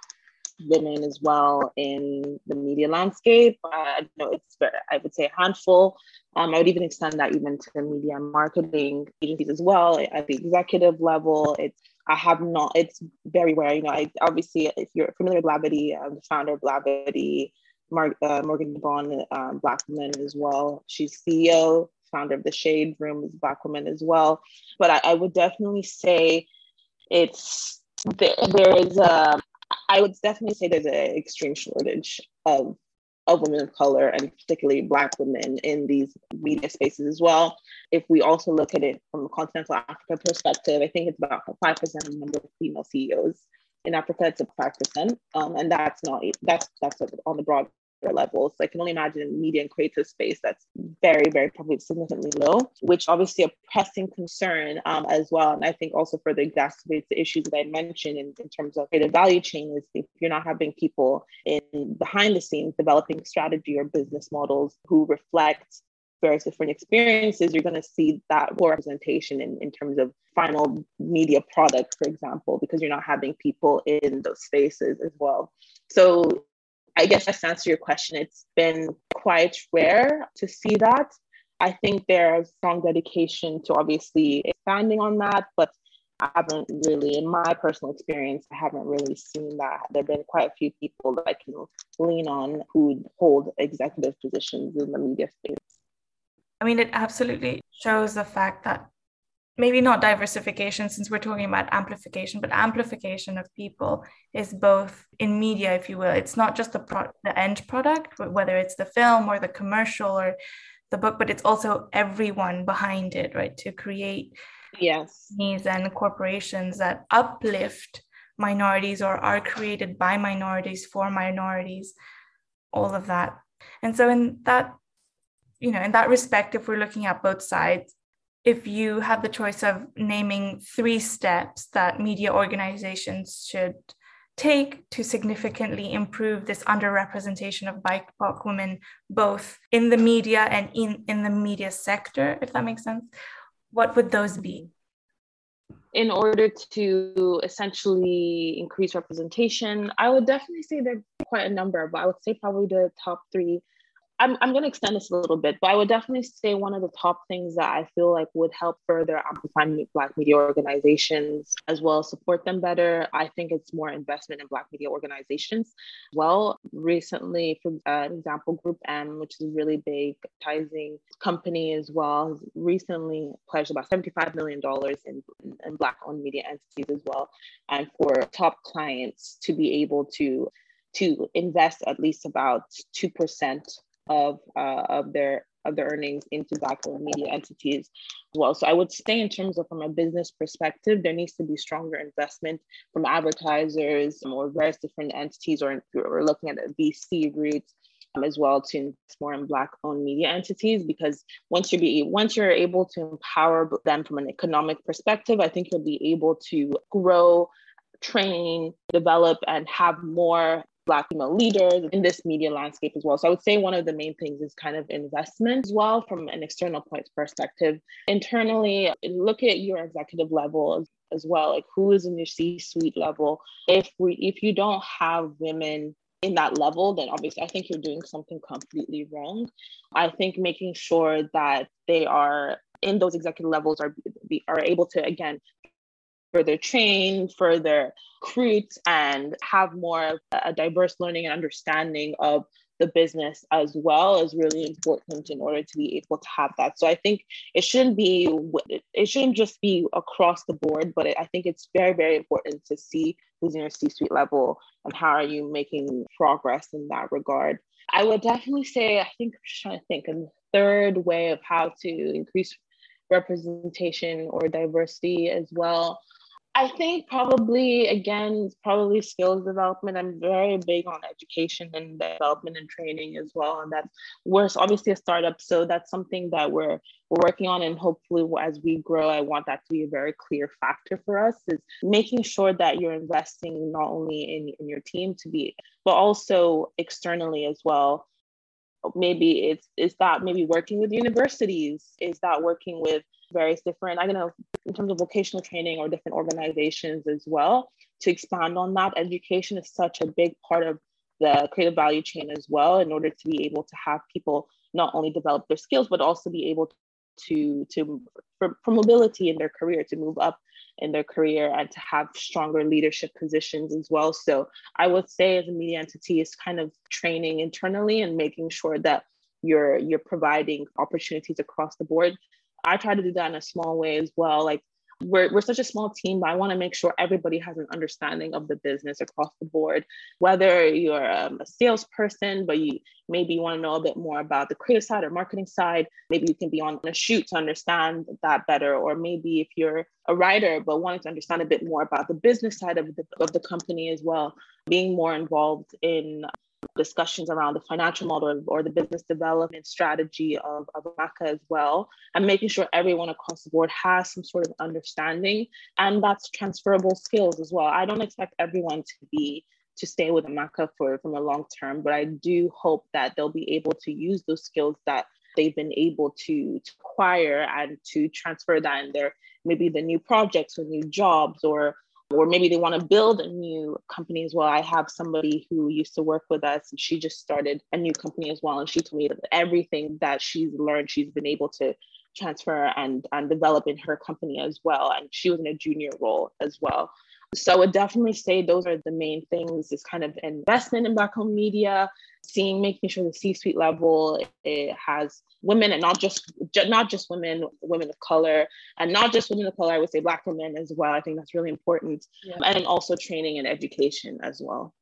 women as well in the media landscape. I know it's I would say a handful. Um, I would even extend that even to the media marketing agencies as well at the executive level. It's I have not. It's very rare. You know, I obviously if you're familiar with Blavity, I'm the founder of Blavity. Mar- uh, Morgan DeBaun, um, Black woman as well. She's CEO, founder of the Shade Room, is Black woman as well. But I, I would definitely say it's there, there is a I would definitely say there's an extreme shortage of of women of color and particularly Black women in these media spaces as well. If we also look at it from a continental Africa perspective, I think it's about 5% of the number of female CEOs. In Africa, it's about 5%. Um, and that's not, that's, that's on the broad levels. So I can only imagine media and creative space that's very, very probably significantly low, which obviously a pressing concern um, as well. And I think also further exacerbates the issues that I mentioned in, in terms of creative value chain is if you're not having people in behind the scenes developing strategy or business models who reflect various different experiences, you're going to see that poor representation in, in terms of final media product, for example, because you're not having people in those spaces as well. So I guess to answer your question, it's been quite rare to see that. I think there's strong dedication to obviously expanding on that, but I haven't really, in my personal experience, I haven't really seen that. There have been quite a few people that I can lean on who hold executive positions in the media space. I mean, it absolutely shows the fact that maybe not diversification since we're talking about amplification but amplification of people is both in media if you will. It's not just the pro- the end product whether it's the film or the commercial or the book but it's also everyone behind it right? To create yes. needs and corporations that uplift minorities or are created by minorities for minorities all of that. And so in that you know in that respect if we're looking at both sides if you have the choice of naming three steps that media organizations should take to significantly improve this underrepresentation of BIPOC women, both in the media and in, in the media sector, if that makes sense, what would those be? In order to essentially increase representation, I would definitely say there are quite a number, but I would say probably the top three I'm, I'm going to extend this a little bit, but I would definitely say one of the top things that I feel like would help further amplify Black media organizations as well as support them better. I think it's more investment in Black media organizations. Well, recently, for uh, example, Group M, which is a really big advertising company as well, has recently pledged about $75 million in, in Black owned media entities as well. And for top clients to be able to to invest at least about 2% of uh, of their of their earnings into black-owned media entities as well. So I would say in terms of from a business perspective, there needs to be stronger investment from advertisers or various different entities, or we're looking at a VC route as well to invest more in black-owned media entities. Because once you be once you're able to empower them from an economic perspective, I think you'll be able to grow train, develop, and have more Black female leaders in this media landscape as well. So I would say one of the main things is kind of investment as well from an external point perspective. Internally, look at your executive level as, well, like who is in your C-suite level. If we if you don't have women in that level, then obviously I think you're doing something completely wrong. I think making sure that they are in those executive levels are be, are able to again further train, further recruit, and have more of a diverse learning and understanding of the business as well is really important in order to be able to have that. So I think it shouldn't be it shouldn't just be across the board, but I think it's very very important to see who's in your C-suite level and how are you making progress in that regard. I would definitely say I think I'm just trying to think a third way of how to increase representation or diversity as well I think probably again, probably skills development. I'm very big on education and development and training as well. And that's we're obviously a startup, so that's something that we're we're working on. And hopefully, as we grow, I want that to be a very clear factor for us. Is making sure that you're investing not only in, in your team to be, but also externally as well maybe it's is that maybe working with universities is that working with various different i don't know in terms of vocational training or different organizations as well to expand on that. Education is such a big part of the creative value chain as well in order to be able to have people not only develop their skills but also be able to to for, for mobility in their career to move up in their career and to have stronger leadership positions as well. So i would say as a media entity is kind of training internally and making sure that you're you're providing opportunities across the board i try to do that in a small way as well like we're, we're such a small team, but I want to make sure everybody has an understanding of the business across the board. Whether you're um, a salesperson, but you maybe you want to know a bit more about the creative side or marketing side, maybe you can be on a shoot to understand that better. Or maybe if you're a writer, but wanting to understand a bit more about the business side of the, of the company as well, being more involved in discussions around the financial model or the business development strategy of, of Amaka as well, and making sure everyone across the board has some sort of understanding. And that's transferable skills as well. I don't expect everyone to be to stay with Amaka for from a long term, but I do hope that they'll be able to use those skills that they've been able to, to acquire and to transfer that in their maybe the new projects or new jobs or or maybe they want to build a new company as well. I have somebody who used to work with us and she just started a new company as well. And she told me that everything that she's learned, she's been able to transfer and, and develop in her company as well. And she was in a junior role as well. So I would definitely say those are the main things is kind of investment in Black home media, seeing, making sure the C-suite level it has women and not just not just women, women of color, and not just women of color. I would say Black women as well. I think that's really important, yeah. and also training and education as well.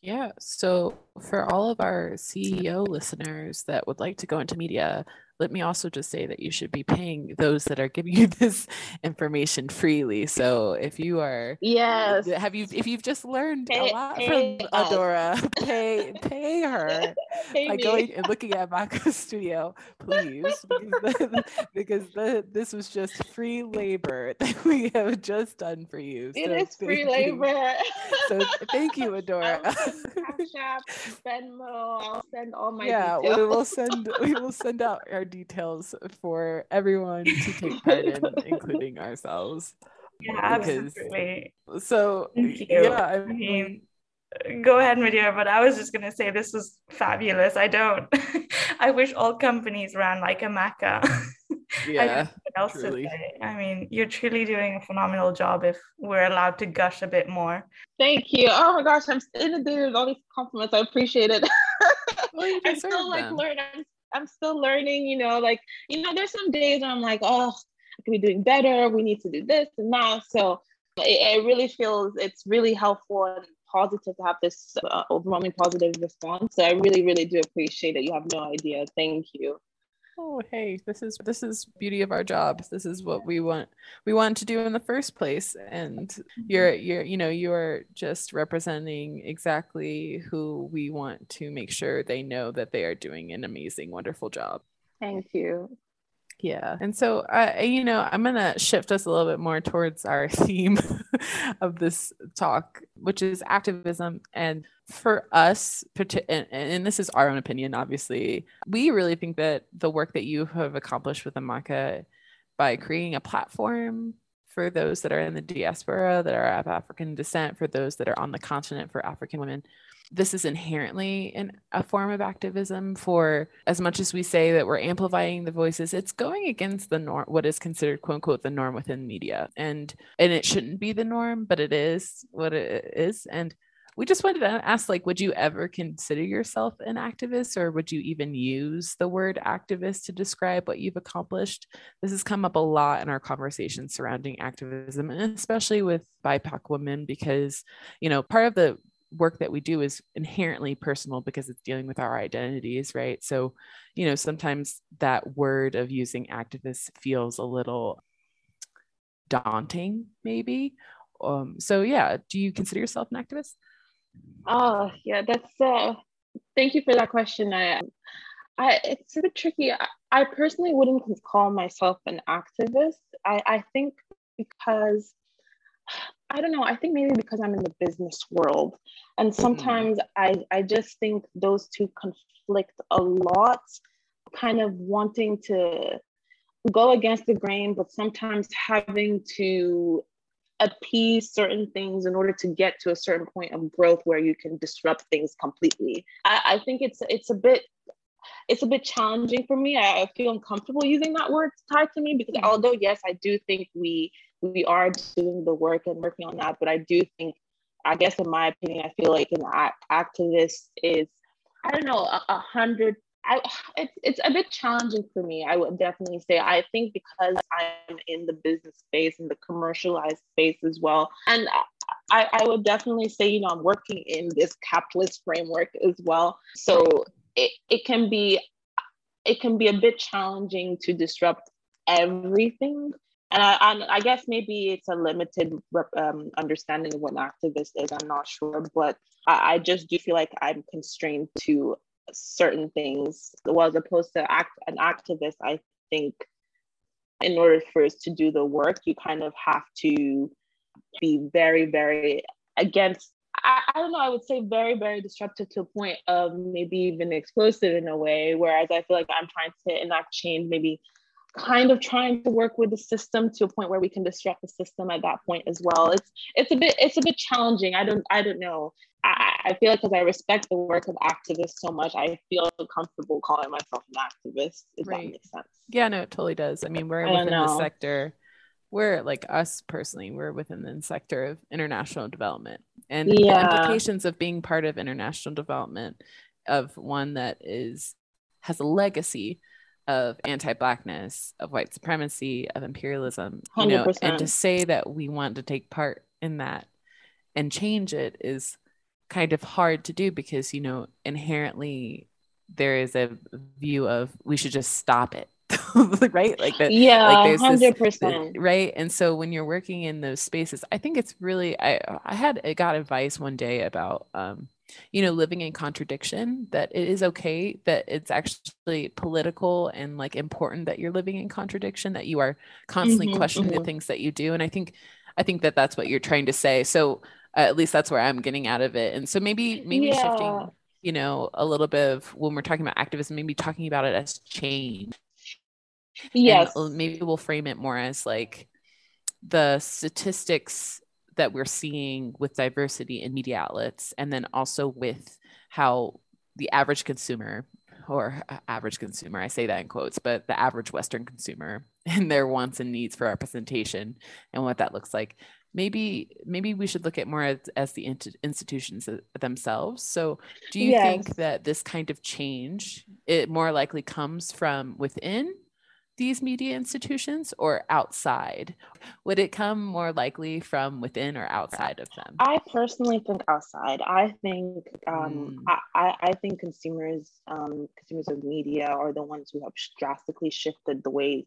Yeah. So for all of our CEO listeners that would like to go into media, let me also just say that you should be paying those that are giving you this information freely. So if you are, yes, have you if you've just learned pay, a lot from us. Adora, pay pay her pay by me. going and looking at Amaka Studio, please, because, the, because the, this was just free labor that we have just done for you. It so is free you. labor. So thank you, Adora. Cash App, Venmo. I'll send all my yeah. Details. We will send we will send out our details for everyone to take part in, including ourselves. Yeah, because, absolutely. So yeah, I mean, go ahead, Media. But I was just gonna say this was fabulous. I don't. I wish all companies ran like Amaka. Yeah, I, else truly. I mean, you're truly doing a phenomenal job. If we're allowed to gush a bit more. Thank you. Oh my gosh, I'm inundated with all these compliments. I appreciate it. Well, I'm still like learning. I'm I'm still learning, you know, like, you know, there's some days where I'm like, oh, I could be doing better. We need to do this and that. So it, it really feels, it's really helpful and positive to have this uh, overwhelming positive response. So I really, really do appreciate it. You have no idea. Thank you oh hey this is this is beauty of our job this is what we want we want to do in the first place. And mm-hmm. you're you're you know you're just representing exactly who we want to make sure they know that they are doing an amazing wonderful job. Thank you yeah. And so, uh, you know, I'm going to shift us a little bit more towards our theme of this talk, which is activism. And for us, and, and this is our own opinion, obviously, we really think that the work that you have accomplished with Amaka by creating a platform for those that are in the diaspora, that are of African descent, for those that are on the continent, for African women, this is inherently an, a form of activism for as much as we say that we're amplifying the voices it's going against the norm what is considered quote unquote the norm within media. And and it shouldn't be the norm but it is what it is. And we just wanted to ask like would you ever consider yourself an activist or would you even use the word activist to describe what you've accomplished? This has come up a lot in our conversations surrounding activism and especially with bipoc women because you know part of the work that we do is inherently personal because it's dealing with our identities, right? So, you know, sometimes that word of using activist feels a little daunting, maybe. Um, so, yeah, do you consider yourself an activist? Oh, yeah, that's uh, thank you for that question. I, I it's a bit tricky. I, I personally wouldn't call myself an activist. I, I think because I don't know. I think maybe because I'm in the business world, and mm-hmm. sometimes mm-hmm. I I just think those two conflict a lot. Kind of wanting to go against the grain, but sometimes having to appease certain things in order to get to a certain point of growth where you can disrupt things completely. I, I think it's it's a bit it's a bit challenging for me. I, I feel uncomfortable using that word tied to me because mm-hmm. although yes, I do think we we are doing the work and working on that, but I do think, I guess in my opinion, I feel like an activist is I don't know a, a hundred I, it's, it's a bit challenging for me. I would definitely say. I think because I'm in the business space and the commercialized space as well, and I, I would definitely say, you know, I'm working in this capitalist framework as well. So it, it can be it can be a bit challenging to disrupt everything. And I, I, guess maybe it's a limited um, understanding of what an activist is. I'm not sure, but I, I just do feel like I'm constrained to certain things. Well, as opposed to act an activist, I think in order for us to do the work, you kind of have to be very, very against. I, I don't know. I would say very, very disruptive to a point of maybe even explosive in a way. Whereas I feel like I'm trying to enact change, maybe kind of trying to work with the system to a point where we can disrupt the system at that point as well. It's it's a bit it's a bit challenging. I don't I don't know. I, I feel like because I respect the work of activists so much, I feel comfortable calling myself an activist. If right. that makes sense. Yeah, no, it totally does. I mean, we're I within the sector. We're like us personally. We're within the sector of international development and yeah. the implications of being part of international development of one that is has a legacy of anti-blackness, of white supremacy, of imperialism, you 100%. know, and to say that we want to take part in that and change it is kind of hard to do because you know inherently there is a view of we should just stop it right? Like that yeah like 100% this, right? And so when you're working in those spaces i think it's really i i had I got advice one day about um you know living in contradiction that it is okay that it's actually political and like important that you're living in contradiction that you are constantly mm-hmm, questioning mm-hmm. the things that you do and i think i think that that's what you're trying to say so uh, at least that's where i'm getting out of it and so maybe maybe yeah. shifting you know a little bit of when we're talking about activism maybe talking about it as change yes and maybe we'll frame it more as like the statistics that we're seeing with diversity in media outlets and then also with how the average consumer or uh, average consumer i say that in quotes but the average western consumer and their wants and needs for representation and what that looks like maybe maybe we should look at more as, as the institutions themselves so do you yes. think that this kind of change it more likely comes from within these media institutions or outside? Would it come more likely from within or outside of them? I personally think outside. I think um, mm. I, I think consumers um, consumers of media are the ones who have drastically shifted the way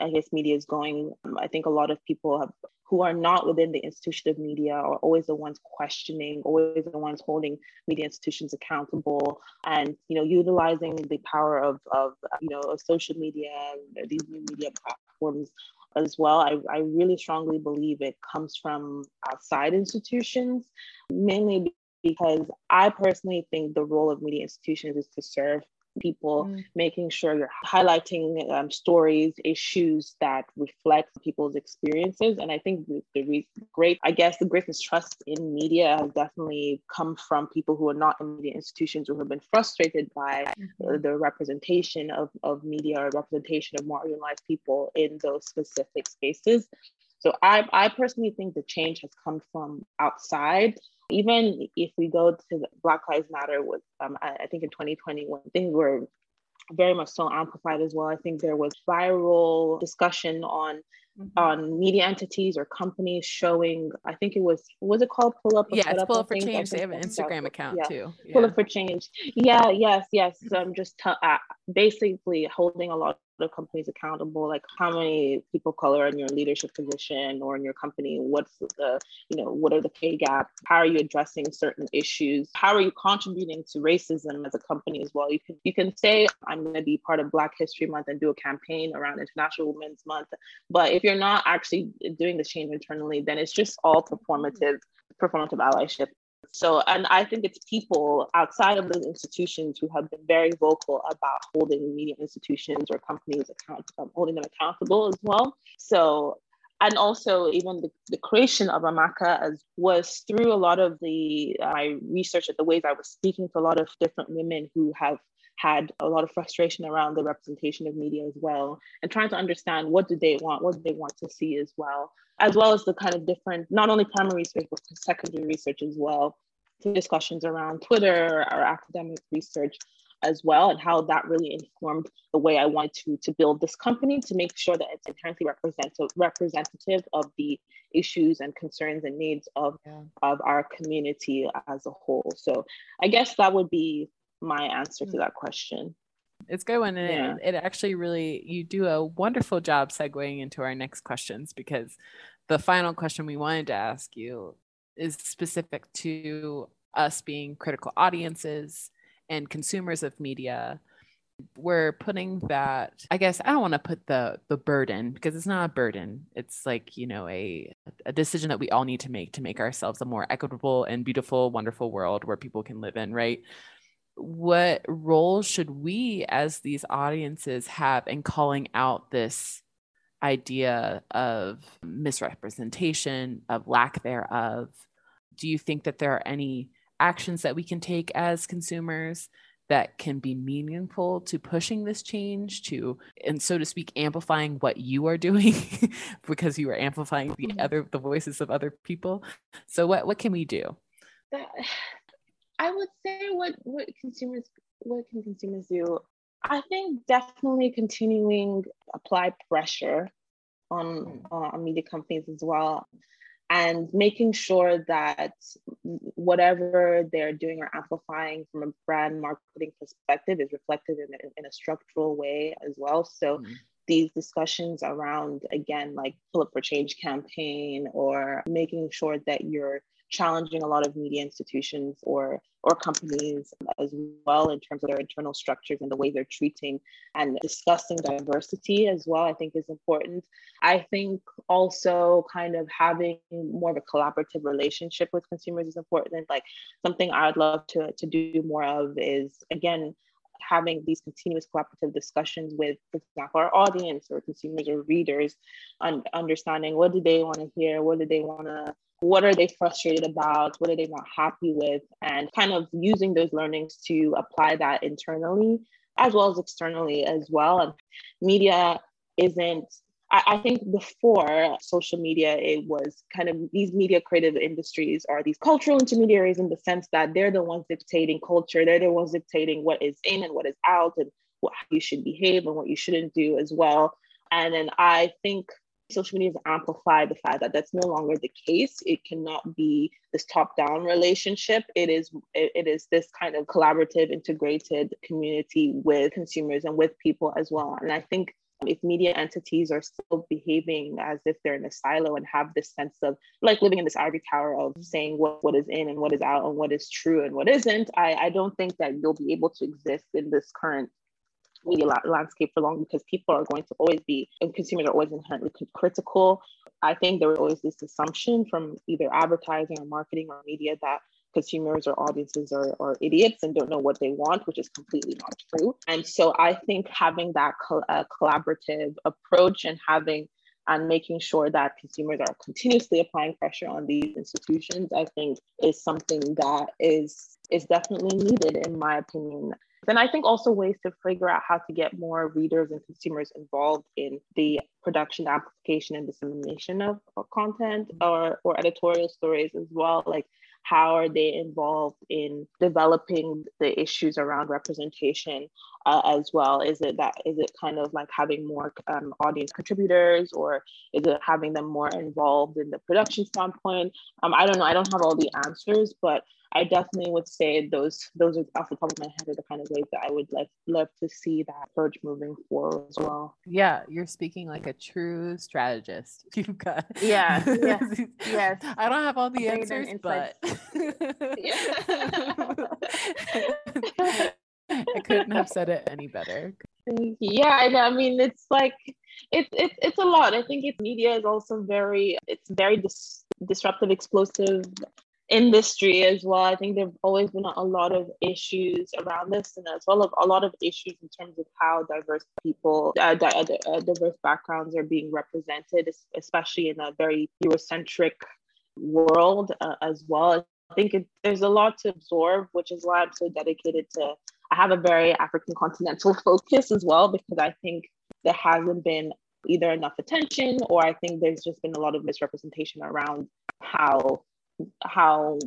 I guess media is going. Um, I think a lot of people have who are not within the institution of media are always the ones questioning, always the ones holding media institutions accountable, and you know utilizing the power of of you know of social media these new media platforms as well. I, I really strongly believe it comes from outside institutions, mainly because I personally think the role of media institutions is to serve people, mm. making sure you're highlighting um, stories, issues that reflect people's experiences. And I think the, the re- great, I guess, the greatest trust in media has definitely come from people who are not in media institutions or who have been frustrated by mm-hmm. the representation of, of media or representation of marginalized people in those specific spaces. So I, I personally think the change has come from outside even if we go to Black Lives Matter, with um, I, I think in 2021, things were very much so amplified as well. I think there was viral discussion on mm-hmm. on media entities or companies showing. I think it was was it called Pull Up? Yeah, Pull Up for Change. They have an Instagram account yeah. too. Yeah. Pull Up for Change. Yeah, yes, yes. So I'm just t- uh, basically holding a lot the companies accountable? Like how many people of color in your leadership position or in your company? What's the you know what are the pay gap how are you addressing certain issues? How are you contributing to racism as a company as well? You can you can say i'm going to be part of black history month and do a campaign around international women's month. But if you're not actually doing the change internally, then it's just all performative, performative allyship. So, and I think it's people outside of those institutions who have been very vocal about holding media institutions or companies account, um, holding them accountable as well. So, and also even the, the creation of Amaka as was through a lot of the uh, my research at the ways I was speaking to a lot of different women who have had a lot of frustration around the representation of media as well and trying to understand what do they want what do they want to see as well as well as the kind of different not only primary research but secondary research as well discussions around twitter or academic research as well and how that really informed the way I wanted to, to build this company to make sure that it's inherently representative, representative of the issues and concerns and needs of, yeah. of our community as a whole. So I guess that would be my answer to mm. that question. It's good one. And yeah. it, it actually really, you do a wonderful job segueing into our next questions because the final question we wanted to ask you is specific to us being critical audiences and consumers of media we're putting that i guess i don't want to put the the burden because it's not a burden it's like you know a a decision that we all need to make to make ourselves a more equitable and beautiful wonderful world where people can live in right what role should we as these audiences have in calling out this idea of misrepresentation of lack thereof? Do you think that there are any actions that we can take as consumers that can be meaningful to pushing this change to and so to speak amplifying what you are doing because you are amplifying the mm-hmm. other the voices of other people? So what what can we do? That, i would say what what consumers what can consumers do i think definitely continuing apply pressure on uh, on media companies as well and making sure that whatever they're doing or amplifying from a brand marketing perspective is reflected in, in, in a structural way as well. So mm-hmm. these discussions around, again, like Pull Up for Change campaign or making sure that you're challenging a lot of media institutions or or companies as well in terms of their internal structures and the way they're treating and discussing diversity as well i think is important. I think also kind of having more of a collaborative relationship with consumers is important. Like something i'd love to, to do more of is again having these continuous collaborative discussions with, for example, our audience or consumers or readers, and understanding what do they want to hear, what do they want to what are they frustrated about what are they not happy with and kind of using those learnings to apply that internally as well as externally as well. And media isn't I, I think before social media, it was kind of these media creative industries are these cultural intermediaries in the sense that they're the ones dictating culture. They're the ones dictating what is in and what is out and what you should behave and what you shouldn't do as well. And then I think social media has amplified the fact that that's no longer the case it cannot be this top down relationship it is it, it is this kind of collaborative integrated community with consumers and with people as well and i think if media entities are still behaving as if they're in a silo and have this sense of like living in this ivory tower of saying what, what is in and what is out and what is true and what isn't, I, I don't think that you'll be able to exist in this current media landscape for long because people are going to always be and consumers are always inherently critical. I think there was always this assumption from either advertising or marketing or media that consumers or audiences are, are idiots and don't know what they want, which is completely not true. And so I think having that co- uh, collaborative approach and having and making sure that consumers are continuously applying pressure on these institutions, I think is something that is is definitely needed in my opinion. Then I think also ways to figure out how to get more readers and consumers involved in the production, amplification, and dissemination of, of content or, or editorial stories as well. Like how are they involved in developing the issues around representation uh, as well is it that is it kind of like having more um, audience contributors or is it having them more involved in the production standpoint um, i don't know i don't have all the answers but I definitely would say those those are off the top of my head are the kind of ways that I would like love to see that approach moving forward as well. Yeah, you're speaking like a true strategist. You've got yeah, yes, yes. I don't have all the answers, but I couldn't have said it any better. Yeah, I know. I mean, it's like it's it's it's a lot. I think it's media is also very it's very dis- disruptive, explosive industry as well. I think there've always been a lot of issues around this, and as well as a lot of issues in terms of how diverse people, uh, di- uh, uh diverse backgrounds are being represented, especially in a very Eurocentric world uh, as well. I think it, there's a lot to absorb, which is why I'm so dedicated to. I have a very African continental focus as well because I think there hasn't been either enough attention or I think there's just been a lot of misrepresentation around how how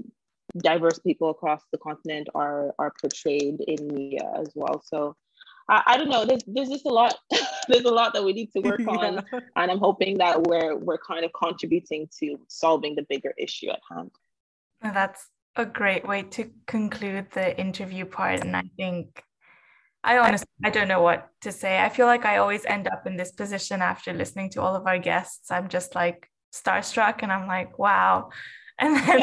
diverse people across the continent are are portrayed in media as well. So I, I don't know. There's there's just a lot. there's a lot that we need to work on, and I'm hoping that we're we're kind of contributing to solving the bigger issue at hand. That's a great way to conclude the interview part, and I think I honestly I don't know what to say. I feel like I always end up in this position after listening to all of our guests. I'm just like starstruck, and I'm like, wow and then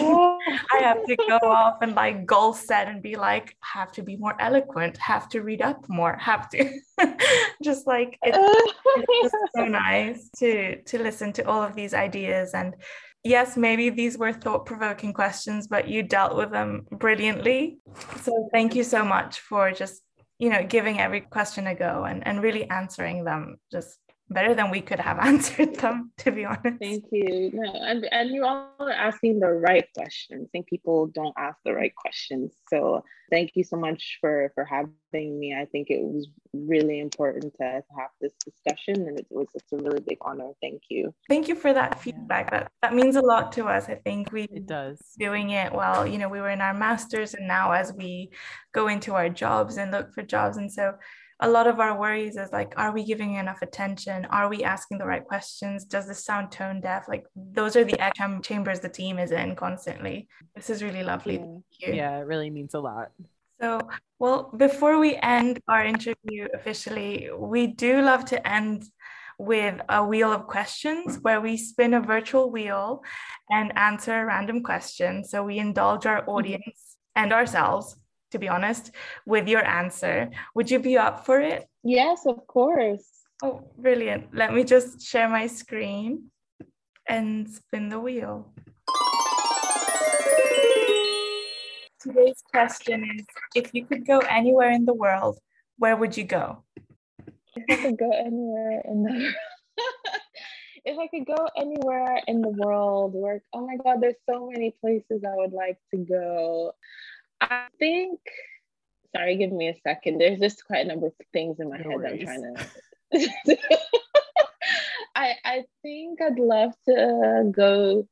I have to go off and like goal set and be like, have to be more eloquent, have to read up more, have to just like it's, it's just so nice to to listen to all of these ideas and yes, maybe these were thought provoking questions, but you dealt with them brilliantly. So thank you so much for just you know giving every question a go and and really answering them just better than we could have answered them to be honest. Thank you. No and, and you all are asking the right questions. I think people don't ask the right questions. So thank you so much for for having me. I think it was really important to, have this discussion and it was it's a really big honor. Thank you. Thank you for that feedback. That that means a lot to us. I think we it does. doing it well. you know we were in our masters and now as we go into our jobs and look for jobs. And so a lot of our worries is like are we giving enough attention? Are we asking the right questions? Does this sound tone deaf? Like those are the echo chambers the team is in constantly. This is really lovely. Yeah. yeah it really means a lot. So well before we end our interview officially we do love to end with a wheel of questions where we spin a virtual wheel and answer a random question so we indulge our mm-hmm. audience and ourselves to be honest, with your answer. Would you be up for it? Yes, of course. Oh, brilliant. Let me just share my screen and spin the wheel. Today's question is if you could go anywhere in the world, where would you go? If I could go anywhere in the world. if I could go anywhere in the world, work, oh my God, there's so many places I would like to go. I think, sorry, give me a second. There's just quite a number of things in my no head. I'm trying to. I I think I'd love to go.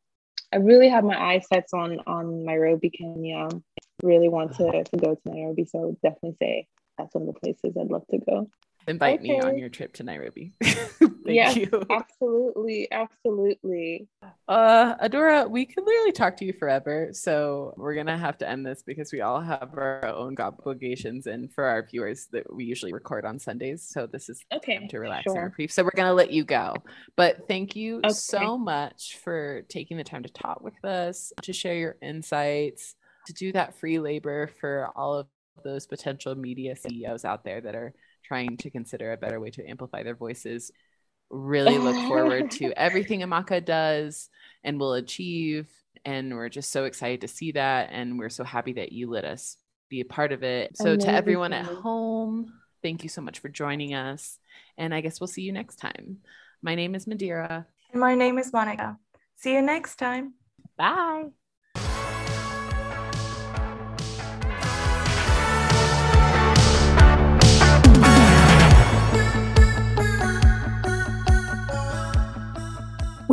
I really have my eyes set on on Nairobi, Kenya. Really want to, to go to Nairobi, so definitely say that's one of the places I'd love to go invite okay. me on your trip to Nairobi. Thank yes, you. Absolutely. Absolutely. Uh Adora, we could literally talk to you forever. So we're gonna have to end this because we all have our own obligations and for our viewers that we usually record on Sundays. So this is okay to relax sure. and reprieve. So we're gonna let you go. But thank you okay. so much for taking the time to talk with us, to share your insights, to do that free labor for all of those potential media CEOs out there that are trying to consider a better way to amplify their voices. Really look forward to everything Amaka does and will achieve. And we're just so excited to see that. And we're so happy that you let us be a part of it. So, to everyone at home, thank you so much for joining us. And I guess we'll see you next time. My name is Madeira. And my name is Monica. See you next time. Bye.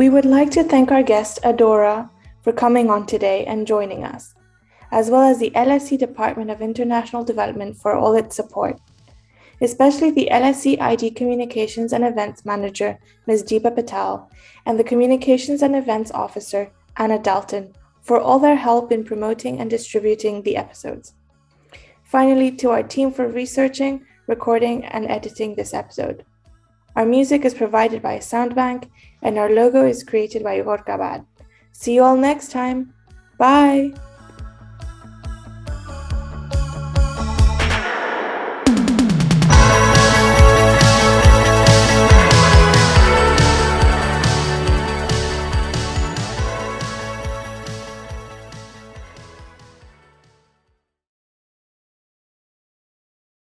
We would like to thank our guest, Adora, for coming on today and joining us, as well as the LSE Department of International Development for all its support, especially the LSE ID Communications and Events Manager, Ms. Deepa Patel, and the Communications and Events Officer, Anna Dalton, for all their help in promoting and distributing the episodes. Finally, to our team for researching, recording, and editing this episode. Our music is provided by Soundbank, and our logo is created by Igor Kabad. See you all next time. Bye!